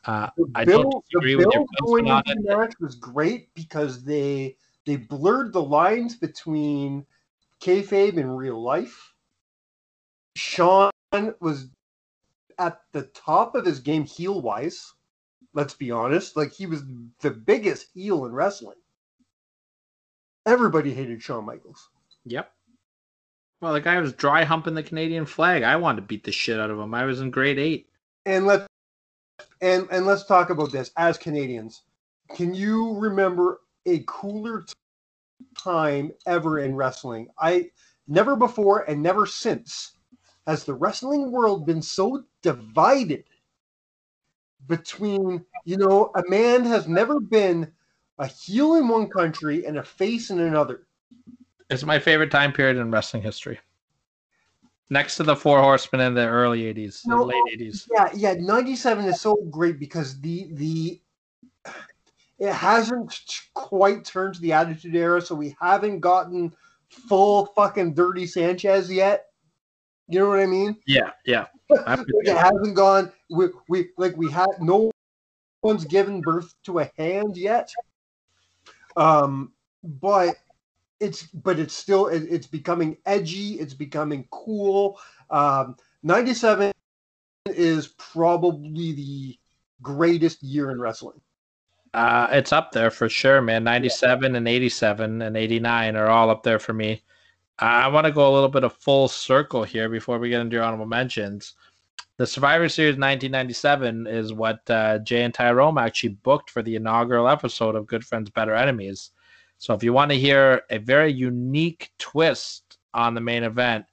Uh, The I bill, don't disagree with your going into match was great because they they blurred the lines between kayfabe and real life. Shawn was at the top of his game heel wise. Let's be honest, like he was the biggest heel in wrestling. Everybody hated Shawn Michaels. Yep. Well, the guy was dry humping the Canadian flag. I wanted to beat the shit out of him. I was in grade eight. And let's and and let's talk about this as Canadians. Can you remember a cooler time ever in wrestling? I never before and never since has the wrestling world been so divided between, you know, a man has never been a heel in one country and a face in another. It's my favorite time period in wrestling history. Next to the Four Horsemen in the early '80s, the late '80s. Yeah, yeah, 97 is so great because the the it hasn't quite turned to the attitude era, so we haven't gotten full fucking dirty Sanchez yet. You know what I mean? Yeah, yeah. I'm It hasn't gone we, we like we had no one's given birth to a hand yet. Um but it's but it's still it, it's becoming edgy, it's becoming cool. Um 97 is probably the greatest year in wrestling. Uh, it's up there for sure, man. 97 and 87 and 89 are all up there for me. I want to go a little bit of full circle here before we get into your honorable mentions. The Survivor Series 1997 is what uh, Jay and Tyrone actually booked for the inaugural episode of Good Friends, Better Enemies. So if you want to hear a very unique twist on the main event,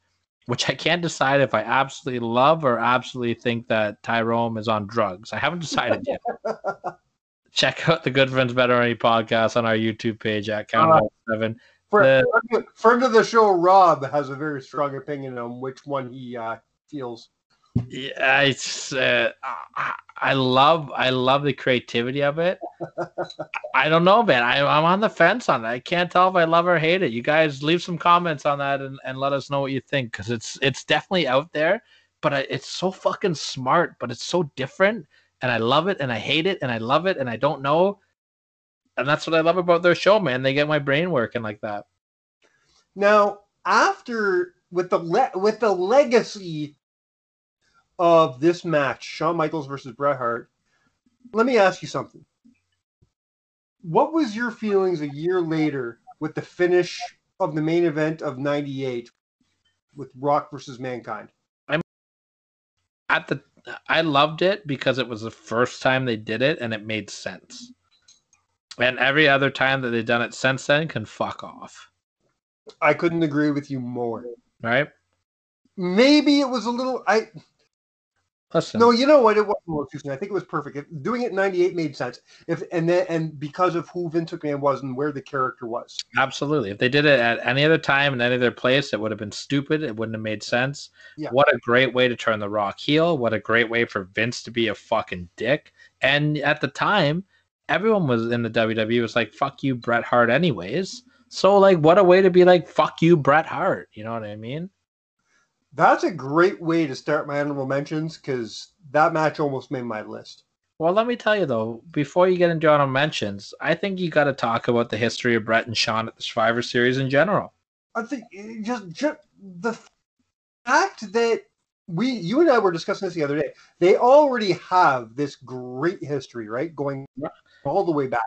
which I can't decide if I absolutely love or absolutely think that Tyrone is on drugs. I haven't decided yet check out the Good Friends Better Enemy podcast on our YouTube page at Countdown Seven. Friend, The- friend of the show, Rob, has a very strong opinion on which one he uh, feels. Yeah, it's uh, I, love I love the creativity of it. I don't know, man. I, I'm on the fence on that. I can't tell if I love or hate it. You guys leave some comments on that and, and let us know what you think because it's it's definitely out there, but it's so fucking smart, but it's so different, and I love it and I hate it and I love it and I don't know, and that's what I love about their show, man. They get my brain working like that. Now, after with the le- with the legacy of this match, Shawn Michaels versus Bret Hart, let me ask you something. What was your feelings a year later with the finish of the main event of '98 with Rock versus Mankind? I'm at the I loved it because it was the first time they did it and it made sense. And every other time that they've done it since then can fuck off. I couldn't agree with you more. Right? Maybe it was a little. I Listen. No, you know what? It wasn't too soon. I think it was perfect. If, doing it in '98 made sense. If and then and because of who Vince McMahon was and where the character was. Absolutely. If they did it at any other time in any other place, it would have been stupid. It wouldn't have made sense. Yeah. What a great way to turn the rock heel. What a great way for Vince to be a fucking dick. And at the time, everyone was in the WWE was like, fuck you, Bret Hart, anyways. So like what a way to be like, fuck you, Bret Hart. You know what I mean? That's a great way to start my honorable mentions because that match almost made my list. Well, let me tell you though, before you get into honorable mentions, I think you got to talk about the history of Bret and Shawn at the Survivor Series in general. I think eh, just, just the fact that we, you and I were discussing this the other day. They already have this great history, right, going all the way back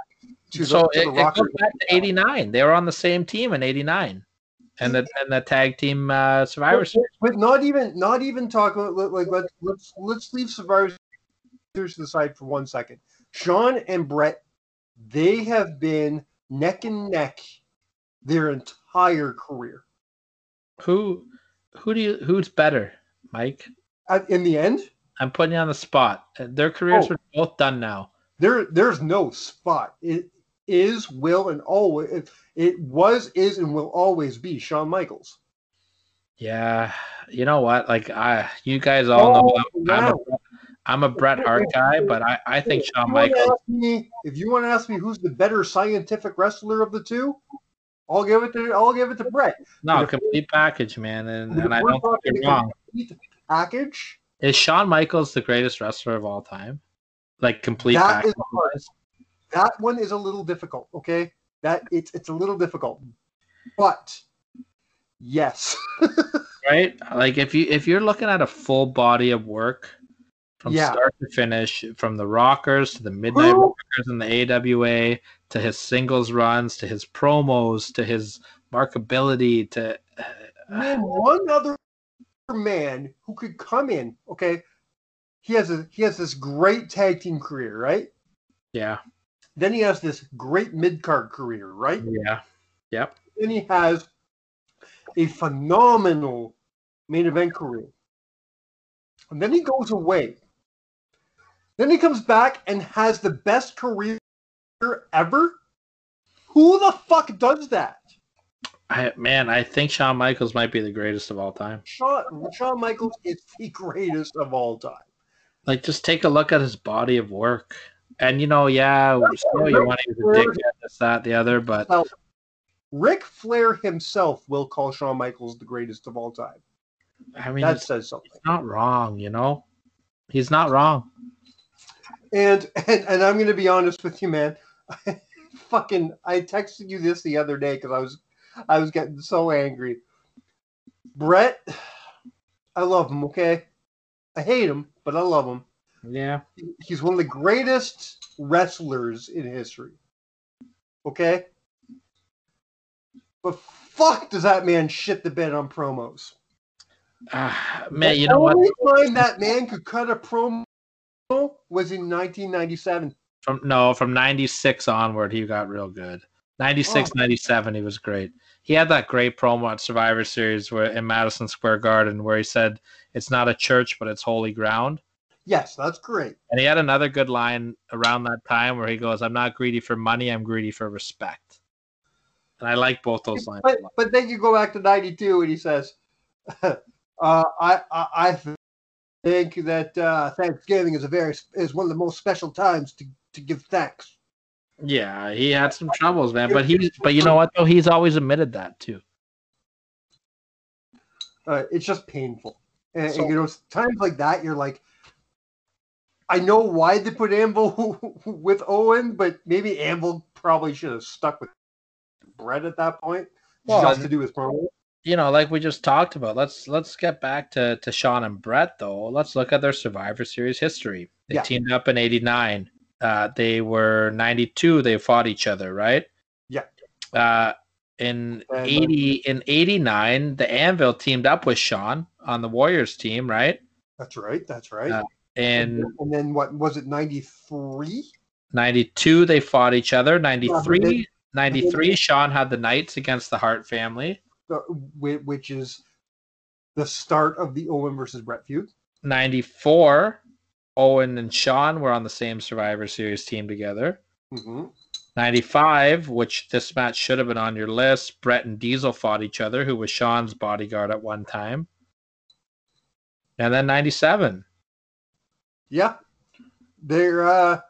to so the, to it, the it back to '89. They were on the same team in '89, and the and the tag team uh, Survivor But, Series. but not even not even talk about like let's let's let's leave Survivor Series to the side for one second. Shawn and Bret, they have been neck and neck their entire career. Who who do you who's better, Mike? In the end, I'm putting you on the spot. Their careers Oh. are both done now. there there's no spot. It is, will, and always it, was, is, and will always be Shawn Michaels. Yeah, you know what? Like I, you guys all know Oh, I'm, I'm, a. I'm a Bret Hart guy, but I, I think If Shawn Michaels. me- if you want to ask me who's the better scientific wrestler of the two, I'll give it to I'll give it to Bret. No, if- complete package, man, and, and I don't think you're wrong. package. Is Shawn Michaels the greatest wrestler of all time? Like complete That package. is hard. That one is a little difficult. Okay, that it's it's a little difficult, but yes, right? Like if you if you're looking at a full body of work, from Yeah. start to finish, from the Rockers to the Midnight Who? Rockers and the AWA to his singles runs to his promos to his markability to uh, Name one other man who could come in. Okay, he has a he has this great tag team career, right? yeah, Then he has this great mid card career, right? yeah, yep. Then he has a phenomenal main event career. And then he goes away. Then he comes back and has the best career ever. Who the fuck does that? I man, I think Shawn Michaels might be the greatest of all time. Shawn, Shawn Michaels is the greatest of all time. Like, just take a look at his body of work. And you know, yeah, still you want to use a dickhead, this, that, the other, but Ric Flair himself will call Shawn Michaels the greatest of all time. I mean, That says something. not wrong, you know. He's not wrong. And and, and I'm gonna be honest with you, man. fucking, I texted you this the other day because I was I was getting so angry. Bret, I love him. Okay, I hate him, but I love him. Yeah, He's one of the greatest wrestlers in history. Okay, but fuck, does that man shit the bed on promos? Ah, man, The you know what? The only time that man could cut a promo was in 1997. From no, from '96 onward, he got real good. 96, 97, he was great. He had that great promo at Survivor Series where in Madison Square Garden where he said, "It's not a church, but it's holy ground." Yes, that's great. And he had another good line around that time where he goes, "I'm not greedy for money, I'm greedy for respect." And I like both those lines. But but then you go back to '92 and he says, uh, "I I, I think that uh, Thanksgiving is a very is one of the most special times to, to give thanks." Yeah, he had some troubles, man. But he's but you know what though? He's always admitted that too. Uh, it's just painful, and, and, you know times like that you're like. I know why they put Anvil with Owen, but maybe Anvil probably should have stuck with Bret at that point, Well, just to do his promo. you know, like we just talked about, let's let's get back to to Shawn and Bret though. Let's look at their Survivor Series history. They Yeah. teamed up in '89. Uh, they were '92. They fought each other, right? Yeah. Uh, in And, uh, '80, in '89, the Anvil teamed up with Shawn on the Warriors team, right? That's right. That's right. Uh, In and then what was it? Ninety three. '92, they fought each other. 93 93 Shawn had the Knights against the Hart family. which is the start of the Owen versus Bret feud. 94, Owen and Shawn were on the same Survivor Series team together. Mm-hmm. 95, which this match should have been on your list, Bret and Diesel fought each other, who was Shawn's bodyguard at one time. And then 97. Yeah, they're uh,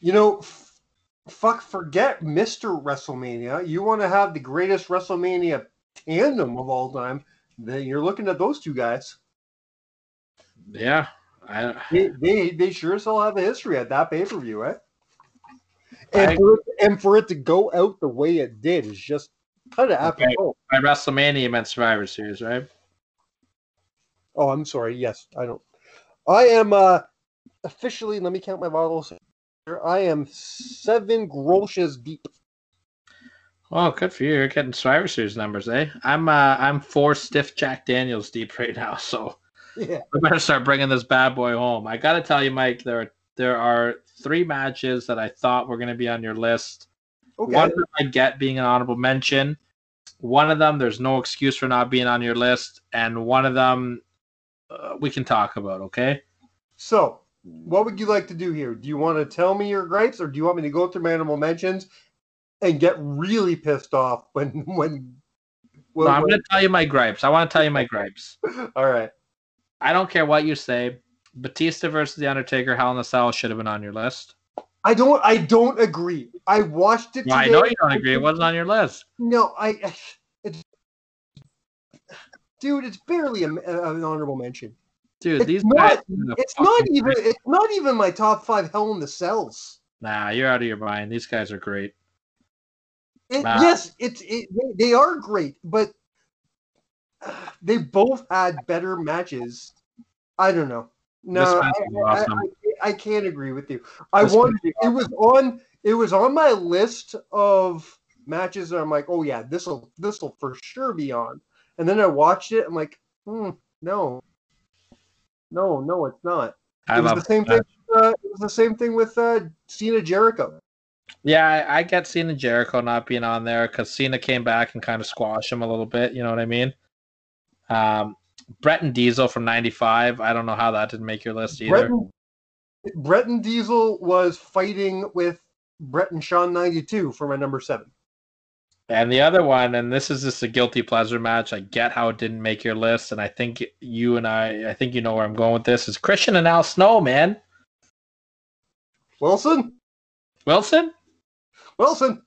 you know, f- fuck, forget Mister WrestleMania. You want to have the greatest WrestleMania tandem of all time? Then you're looking at those two guys. Yeah. I, They they, they sure as hell have a history at that pay per view, eh? I- And for, it, and for it to go out the way it did is just kind of Okay. apropos. by WrestleMania, meant Survivor Series, right? Oh, I'm sorry. Yes, I don't. I am uh officially. Let me count my bottles. I am seven grosses deep. Well, good for you. You're getting Survivor Series numbers, eh? I'm uh, I'm four stiff Jack Daniels deep right now, so Yeah. we better start bringing this bad boy home. I gotta tell you, Mike, there are there are three matches that I thought were gonna be on your list. Okay. One of them I get being an honorable mention. One of them, there's no excuse for not being on your list, and one of them uh, we can talk about. Okay? So, what would you like to do here? Do you want to tell me your gripes, or do you want me to go through my animal mentions and get really pissed off when when? No, I'm gonna tell you my gripes. I want to tell you my gripes. All right. I don't care what you say. Batista versus the Undertaker, Hell in a Cell should have been on your list. I don't. I don't agree. I watched it. Well, I know you don't agree. It wasn't on your list. No, I. It's, dude, it's barely a, an honorable mention. Dude, It's these not- guys. It's not even. It's not even my top five Hell in the Cells. Nah, you're out of your mind. These guys are great. It, Nah. Yes, it's it, they, are great, but they both had better matches. I don't know. No, I, match I- I- I can't agree with you. I This wanted it was on it was on my list of matches that I'm like, oh yeah, this will this will for sure be on. And then I watched it. I'm like, hmm, no, no, no, it's not. I it was the same that. thing. Uh, it was the same thing with uh, Cena Jericho. Yeah, I, I get Cena Jericho not being on there because Cena came back and kind of squashed him a little bit. You know what I mean? Um, Bret and Diesel from '95. I don't know how that didn't make your list either. Bret and, Bret and Diesel was fighting with Bret and Shawn 92 for my number seven. And the other one, and this is just a guilty pleasure match. I get how it didn't make your list, and I think you and I, I think you know where I'm going with this. Is Christian and Al Snow, man? Wilson, Wilson? Wilson.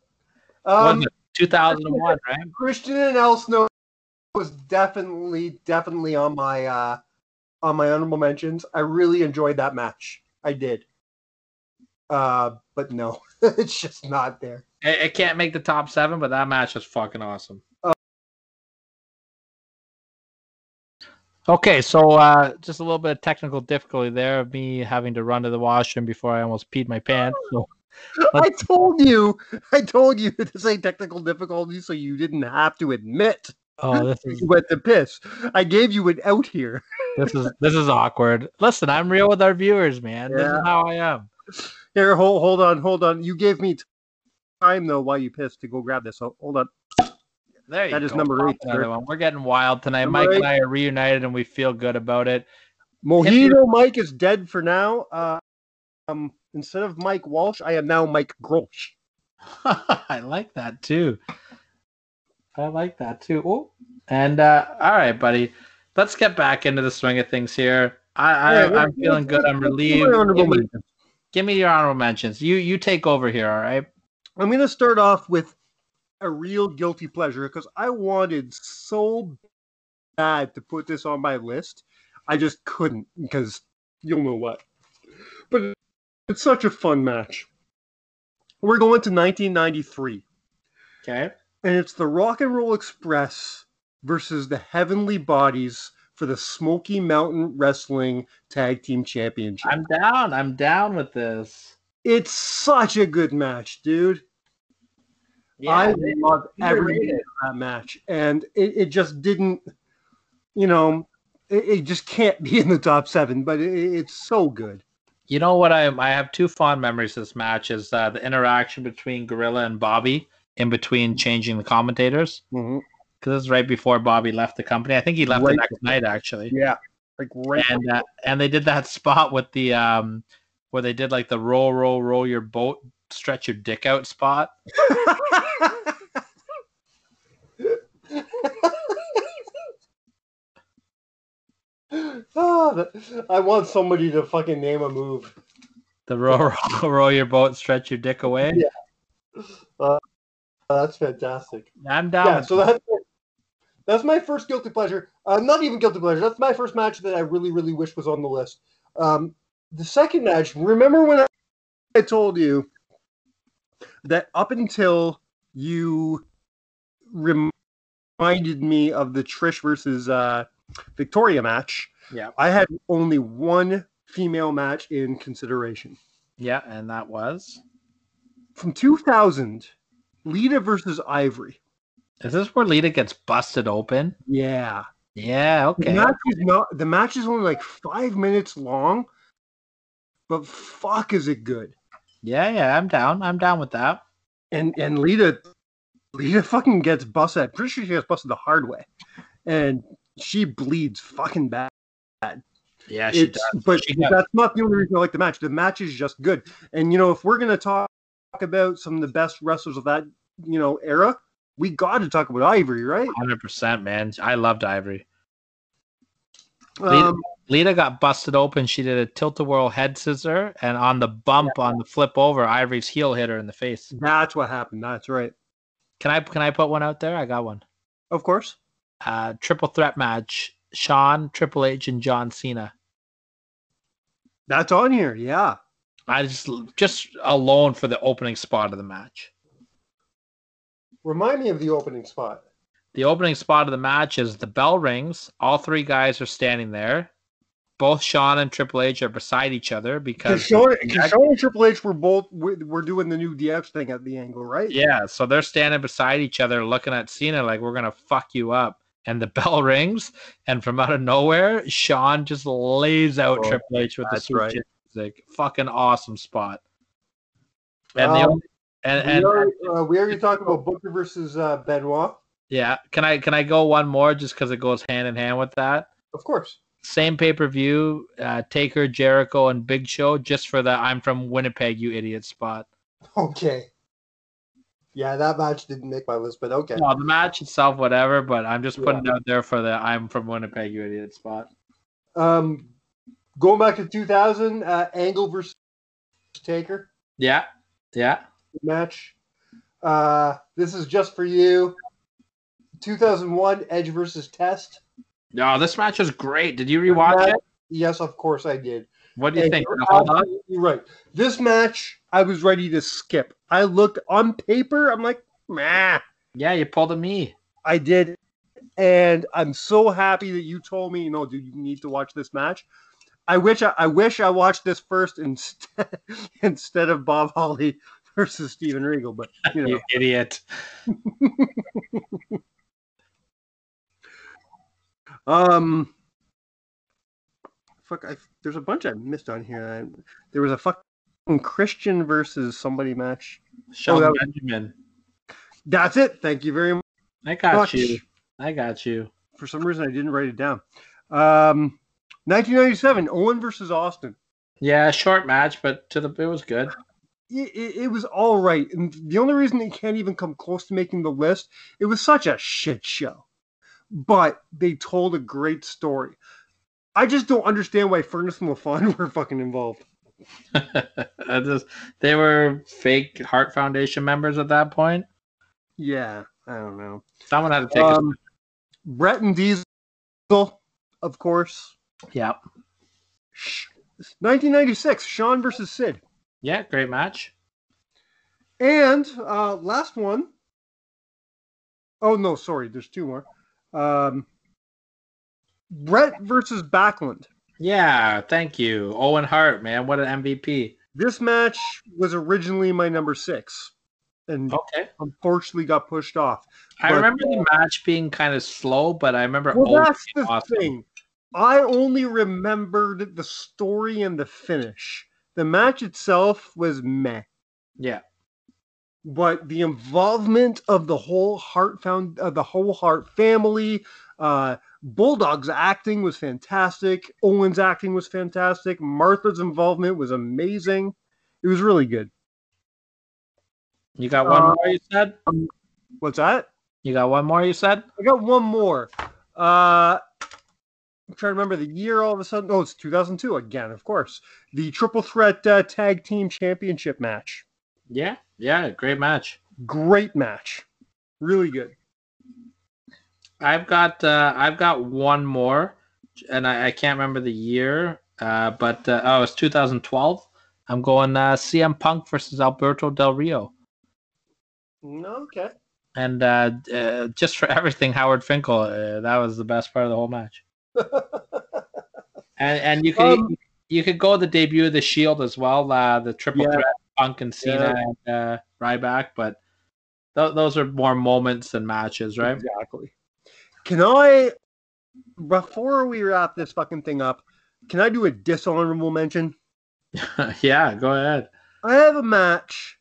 Um, 2001, right? Christian and Al Snow was definitely definitely on my uh on my honorable mentions. I really enjoyed that match. I did. Uh but no, it's just not there. It, it can't make the top seven, but that match was fucking awesome. Okay, so uh, just a little bit of technical difficulty there of me having to run to the washroom before I almost peed my pants. So I told you, I told you to say technical difficulty, so you didn't have to admit oh, this is you went to piss. I gave you an out here. this is this is awkward. Listen, I'm real with our viewers, man. This is how I am. Here, hold hold on, hold on. You gave me time though while you pissed to go grab this. So hold on. There you That is go. number eight, another one. We're getting wild tonight. Number Mike eight. and I are reunited, and we feel good about it. Mojito Mike is dead for now. Uh, um, instead of Mike Walsh, I am now Mike Grosh. I like that too. I like that too. Oh, and uh, all right, buddy. Let's get back into the swing of things here. I, I Yeah, yeah, I'm feeling good. I'm relieved. Give me, give me your honorable mentions. You you take over here. All right. I'm going to start off with a real guilty pleasure because I wanted so bad to put this on my list. I just couldn't because you'll know what. But it's such a fun match. We're going to 1993. Okay. and it's the Rock and Roll Express versus the Heavenly Bodies for the Smoky Mountain Wrestling Tag Team Championship. I'm down. I'm down with this. It's such a good match, dude. I they- love every minute of that match, and it, it just didn't, you know, it, it just can't be in the top seven, but it, it's so good. You know what? I I have two fond memories of this match. Is uh, the interaction between Gorilla and Bobby in between changing the commentators because this is right before Bobby left the company. I think he left Right. the next night actually. Yeah, like right. and uh, and they did that spot with the um where they did like the roll roll roll your boat stretch your dick out spot that- I want somebody to fucking name a move. the roll roll, roll your boat stretch your dick away Yeah. That's fantastic. i'm down yeah, so that's that's my first guilty pleasure. Uh, not even guilty pleasure. That's my first match that I really, really wish was on the list. Um, the second match. Remember when I, I told you that up until you reminded me of the Trish versus uh, Victoria match, yeah I had only one female match in consideration. yeah and that was From 2000, Lita versus Ivory. is this where lita gets busted open Yeah. yeah The okay match is not the match is only like five minutes long, but fuck is it good. Yeah yeah i'm down i'm down with that And and Lita Lita fucking gets busted. I'm pretty sure she gets busted the hard way. And she bleeds fucking bad. yeah she It's, does but She got- that's not the only reason I like the match. The match is just good. And you know, if we're gonna talk about some of the best wrestlers of that, you know, era, we gotta talk about Ivory, right? 100% man i loved ivory Lita- Um, Lita got busted open. She did a tilt a whirl head scissor, and on the bump on the flip over, Ivory's heel hit her in the face. that's what happened. That's right. Can I can I put one out there? I got one. Of course. Uh, triple threat match: Shawn, Triple H, and John Cena. That's on here, yeah. I just just alone for the opening spot of the match. Remind me of the opening spot. The opening spot of the match is the bell rings. All three guys are standing there. both Shawn and Triple H are beside each other Because Shawn, 'cause Shawn and Triple H were both we're doing the new DX thing at the angle, right? yeah, so they're standing beside each other, looking at Cena like we're gonna fuck you up. And the bell rings, and from out of nowhere, Shawn just lays out Oh, Triple H with the that's right. music. Fucking awesome spot. And the Um, only, and, we, and already, uh, we already talked about Booker versus uh, Benoit, yeah, can I can I go one more just because it goes hand in hand with that? of course. Same pay per view, uh, Taker, Jericho, and Big Show, just for the "I'm from Winnipeg, you idiot" spot. Okay. Yeah, that match didn't make my list, but okay. No, the match itself, whatever, but I'm just putting Yeah. it out there for the "I'm from Winnipeg, you idiot" spot. Um, going back to 2000, uh, Angle versus Taker Yeah, yeah. match. Uh, this is just for you. 2001, Edge versus Test. No, this match was great. Did you rewatch it? Yes, of course I did. What do you And think? you're hold up? right. This match, I was ready to skip. I looked on paper. I'm like, meh. Yeah, you pulled a me. I did, and I'm so happy that you told me, you know, dude, you need to watch this match. I wish I, I wish I watched this first instead instead of Bob Holly versus Steven Regal, but you know, You idiot. um, fuck, I, there's a bunch I missed on here. I, there was a fucking Christian versus somebody match. Shelton that was- Benjamin. That's it. Thank you very much. I got much. you. I got you. For some reason, I didn't write it down. Um, 1997, Owen versus Austin. Yeah, short match, but to the it was good. it, it, it was all right. And the only reason it can't even come close to making the list, it was such a shit show. But they told a great story. I just don't understand why Furnas and LaFon were fucking involved. I just they were fake Hart Foundation members at that point. Yeah, I don't know. Someone had to take Um, Bret and Diesel, of course. Yeah. Sh- 1996, Shawn versus Sid. Yeah, great match. And uh, last one. Oh no, sorry. There's two more. Um, Bret versus Backlund. Yeah, thank you. Owen Hart, man. What an MVP. This match was originally my number six, and Okay. unfortunately got pushed off. I But- remember the match being kind of slow, but I remember Well, that's the awesome. thing. I only remembered the story and the finish. The match itself was meh. Yeah. But the involvement of the whole Hart found uh, the whole Hart family, uh, Bulldog's acting was fantastic. Owen's acting was fantastic. Martha's involvement was amazing. It was really good. You got one Uh, more, you said? What's that? You got one more, you said? I got one more. Uh, I'm trying to remember the year. All of a sudden, oh, it's 2002 again, of course. The Triple Threat uh, Tag Team Championship match. Yeah. Yeah, great match. Great match. Really good. I've got uh, I've got one more, and I, I can't remember the year, uh, but uh, oh, it's 2012. I'm going uh, CM Punk versus Alberto Del Rio, Okay. and uh, uh, just for everything, Howard Finkel. Uh, that was the best part of the whole match. And and you could Um, you could go the debut of the Shield as well, uh, the triple Yeah. threat Punk and Cena and uh, Ryback, but th- those are more moments than matches, right? Exactly. Can I, before we wrap this fucking thing up, can I do a dishonorable mention? yeah, go ahead. I have a match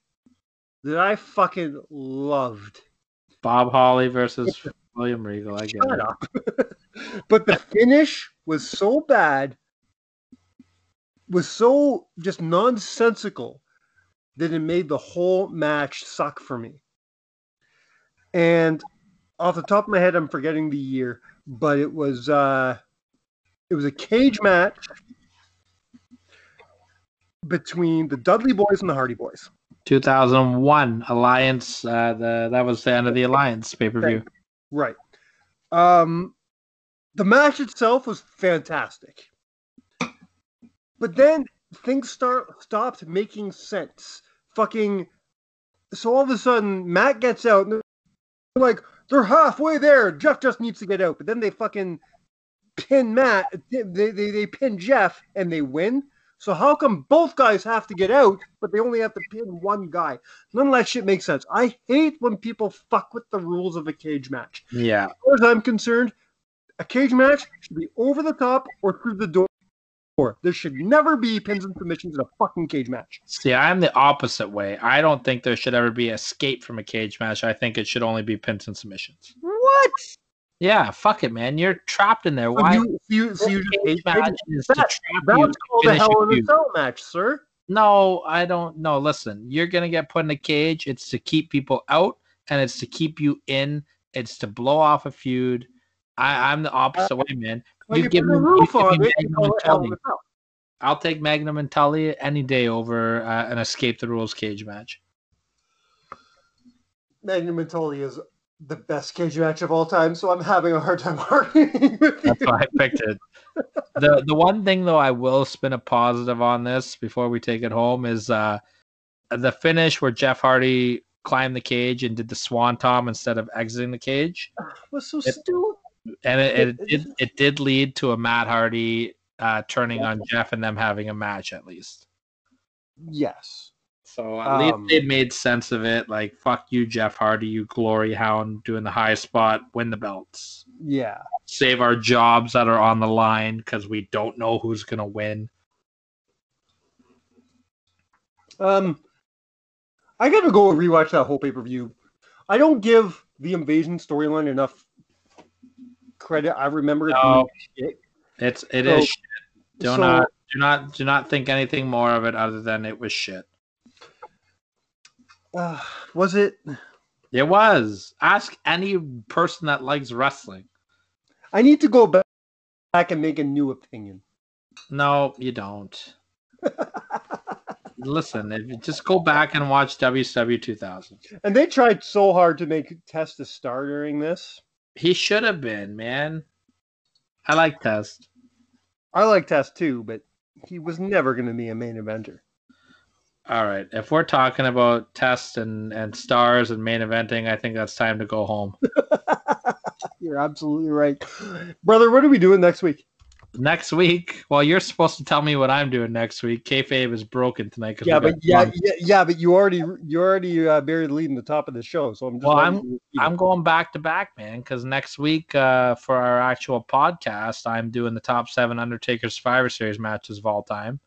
that I fucking loved. Bob Holly versus William Regal. I get Shut it. up. but the finish was so bad, was so just nonsensical that it made the whole match suck for me. And off the top of my head, I'm forgetting the year, but it was uh it was a cage match between the Dudley Boys and the Hardy Boys. 2001 Alliance. Uh, the that was the end of the Alliance pay per view. Right. Um, the match itself was fantastic, but then things start stopped making sense. Fucking. So all of a sudden, Matt gets out, and they're like, they're halfway there. Jeff just needs to get out, but then they fucking pin Matt, they, they, they pin Jeff and they win. So how come both guys have to get out, but they only have to pin one guy? None of that shit makes sense. I hate when people fuck with the rules of a cage match. Yeah. As far as I'm concerned, a cage match should be over the top or through the door. There should never be pins and submissions in a fucking cage match. See, I'm the opposite way. I don't think there should ever be escape from a cage match. I think it should only be pins and submissions. What? Yeah, fuck it, man. You're trapped in there. So Why? you, you, so you just cage match is to That- trap you That's to called a Hell in a. Cell match, sir. No, I don't. No, listen. You're gonna get put in a cage. It's to keep people out, and it's to keep you in. It's to blow off a feud. I, I'm the opposite way, man. Well, You you give put me- a you roof give me on it, Magnum and it Hell in Tully. I'll take Magnum and Tully any day over uh, an escape the rules cage match. Magnum and Tully is the best cage match of all time, so I'm having a hard time arguing with you. That's why I picked it. The the one thing though I will spin a positive on this before we take it home is uh the finish where Jeff Hardy climbed the cage and did the Swanton instead of exiting the cage. was so It- stupid. And it, it, did it did lead to a Matt Hardy uh turning on Jeff and them having a match at least. Yes. So at least Um, they made sense of it. Like fuck you, Jeff Hardy, you glory hound doing the high spot, win the belts. Yeah. Save our jobs that are on the line because we don't know who's gonna win. Um, I gotta go rewatch that whole pay per view. I don't give the invasion storyline enough credit. I remember it No. shit. It's it So- is. shit. Do so- not do not do not think anything more of it other than it was shit. Uh, was it? It was. Ask any person that likes wrestling. I need to go back and make a new opinion. No, you don't. Listen, if you just go back and watch WCW 2000. And they tried so hard to make Test a star during this. He should have been, man. I like Test. I like Test too, but he was never going to be a main eventer. All right. If we're talking about Test and, and stars and main eventing, I think that's time to go home. You're absolutely right, brother. What are we doing next week? Next week, well, you're supposed to tell me what I'm doing next week. Kayfabe is broken tonight. Yeah, but yeah, yeah, yeah, but you already you already uh, buried the lead in the top of the show, so I'm just. Well, you. I'm going back to back, man, because next week uh, for our actual podcast, I'm doing the top seven Undertaker Survivor Series matches of all time.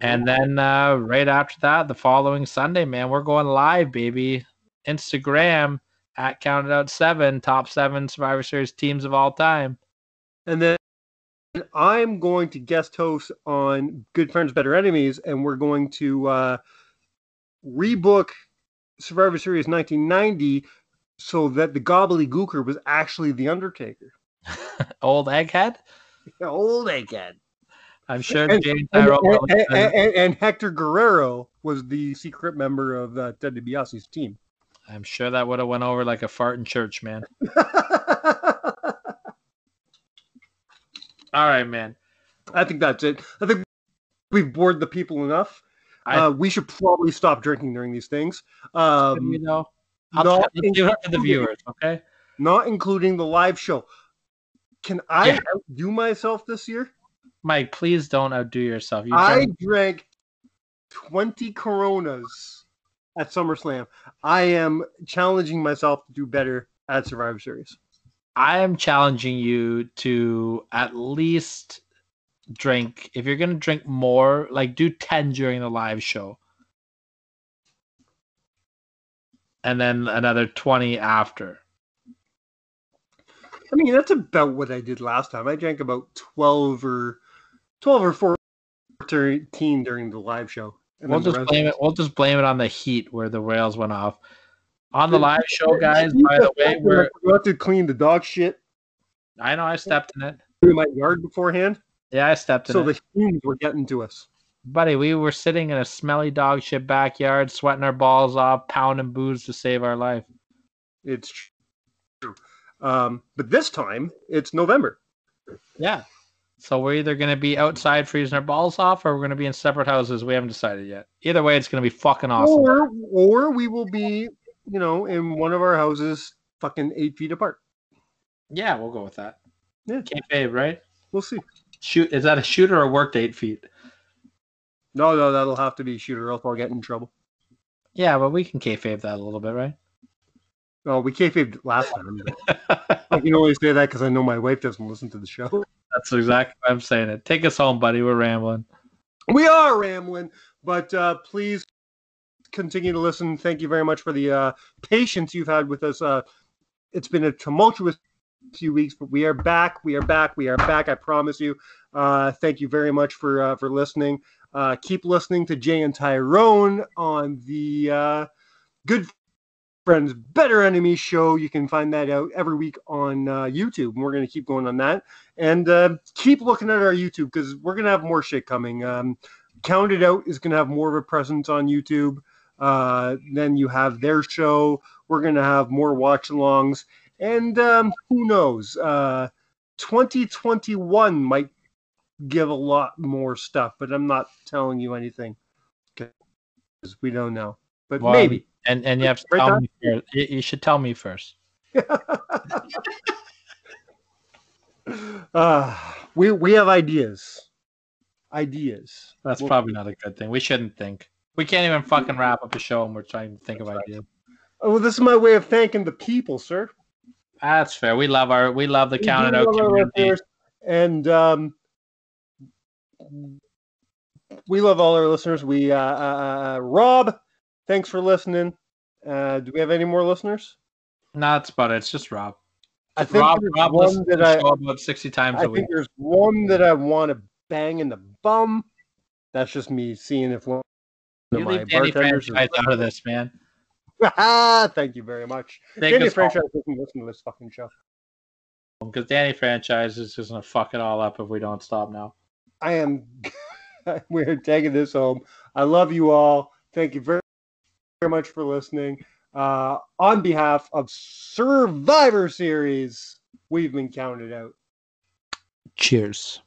And then uh, right after that, the following Sunday, man, we're going live, baby. Instagram at Counted Out Seven, top seven Survivor Series teams of all time. And then I'm going to guest host on Good Friends, Better Enemies, and we're going to uh, rebook Survivor Series 1990 so that the gobbledygooker was actually the Undertaker. Old Egghead. Old egghead. I'm sure And- And, Tyrell. and, and- and- and Hector Guerrero was the secret member of uh, Ted DiBiase's team. I'm sure that would have went over like a fart in church, man. All right, man. I think that's it. I think we've bored the people enough. I- uh, we should probably stop drinking during these things. you Um, know, I'll not, let's leave it up to the viewers, okay? not including the live show. Can I Yeah. outdo myself this year? Mike, please don't outdo yourself. You I drank- drank 20 Coronas at SummerSlam. I am challenging myself to do better at Survivor Series. I am challenging you to at least drink. If you're gonna drink more, like do ten during the live show, and then another twenty after. I mean, that's about what I did last time. I drank about 12 or 12 or 14 during the live show. And We'll just blame it. We'll just blame it on the heat where the rails went off. On the live show, guys. By the way, we're. Forgot to clean the dog shit I know I stepped in it. in my yard beforehand, Yeah, I stepped in so it. So the fumes were getting to us. Buddy, we were sitting in a smelly dog shit backyard, sweating our balls off, pounding booze to save our life. It's true. Um, but this time it's November. Yeah. So we're either going to be outside freezing our balls off or we're going to be in separate houses. We haven't decided yet. Either way, it's going to be fucking awesome. Or or we will be, you know, in one of our houses fucking eight feet apart. Yeah, we'll go with that. Kayfabe, right? We'll see. Shoot, is that a shooter or worked eight feet? No, no, that'll have to be shooter, or else I'll get in trouble. Yeah, but we can kayfabe that a little bit, right? Oh, we kayfabed last time. I can only say that because I know my wife doesn't listen to the show. That's exactly what I'm saying. It. Take us home, buddy. We're rambling. We are rambling, but uh, please continue to listen. Thank you very much for the uh, patience you've had with us. Uh, it's been a tumultuous few weeks, but we are back. We are back. We are back. I promise you. Uh, thank you very much for uh, for listening. Uh, keep listening to Jay and Tyrone on the uh, Good Friends Better Enemies show. You can find that out every week on uh, YouTube, we're going to keep going on that. And uh, keep looking at our YouTube because we're going to have more shit coming. Um, Counted Out is going to have more of a presence on YouTube. Uh, then you have their show. We're going to have more watch alongs. And um, who knows? Uh, 2021 might give a lot more stuff, but I'm not telling you anything because we don't know. But Well, maybe. And and you have to Right, tell me first. You, you should tell me first. uh, we we have ideas. Ideas. That's Well- probably not a good thing. We shouldn't think. We can't even fucking wrap up a show and we're trying to think of ideas. Oh, well, this is my way of thanking the people, sir. That's fair. We love our we love the We count it out community. And um, we love all our listeners. We uh, uh, uh, Rob, thanks for listening. Uh, do we have any more listeners? No, that's about it. It's just Rob. I think Rob, there's Rob one that I, show about sixty times I a week. I think there's one that I want to bang in the bum. That's just me seeing if one You my leave Danny franchise out of this, man. Thank you very much. Take Danny us home, franchise doesn't listen to this fucking show. because Danny franchise is just gonna fuck it all up if we don't stop now. I am. we're taking this home. I love you all. Thank you very, very much for listening. Uh, on behalf of Survivor Series, we've been counted out. Cheers.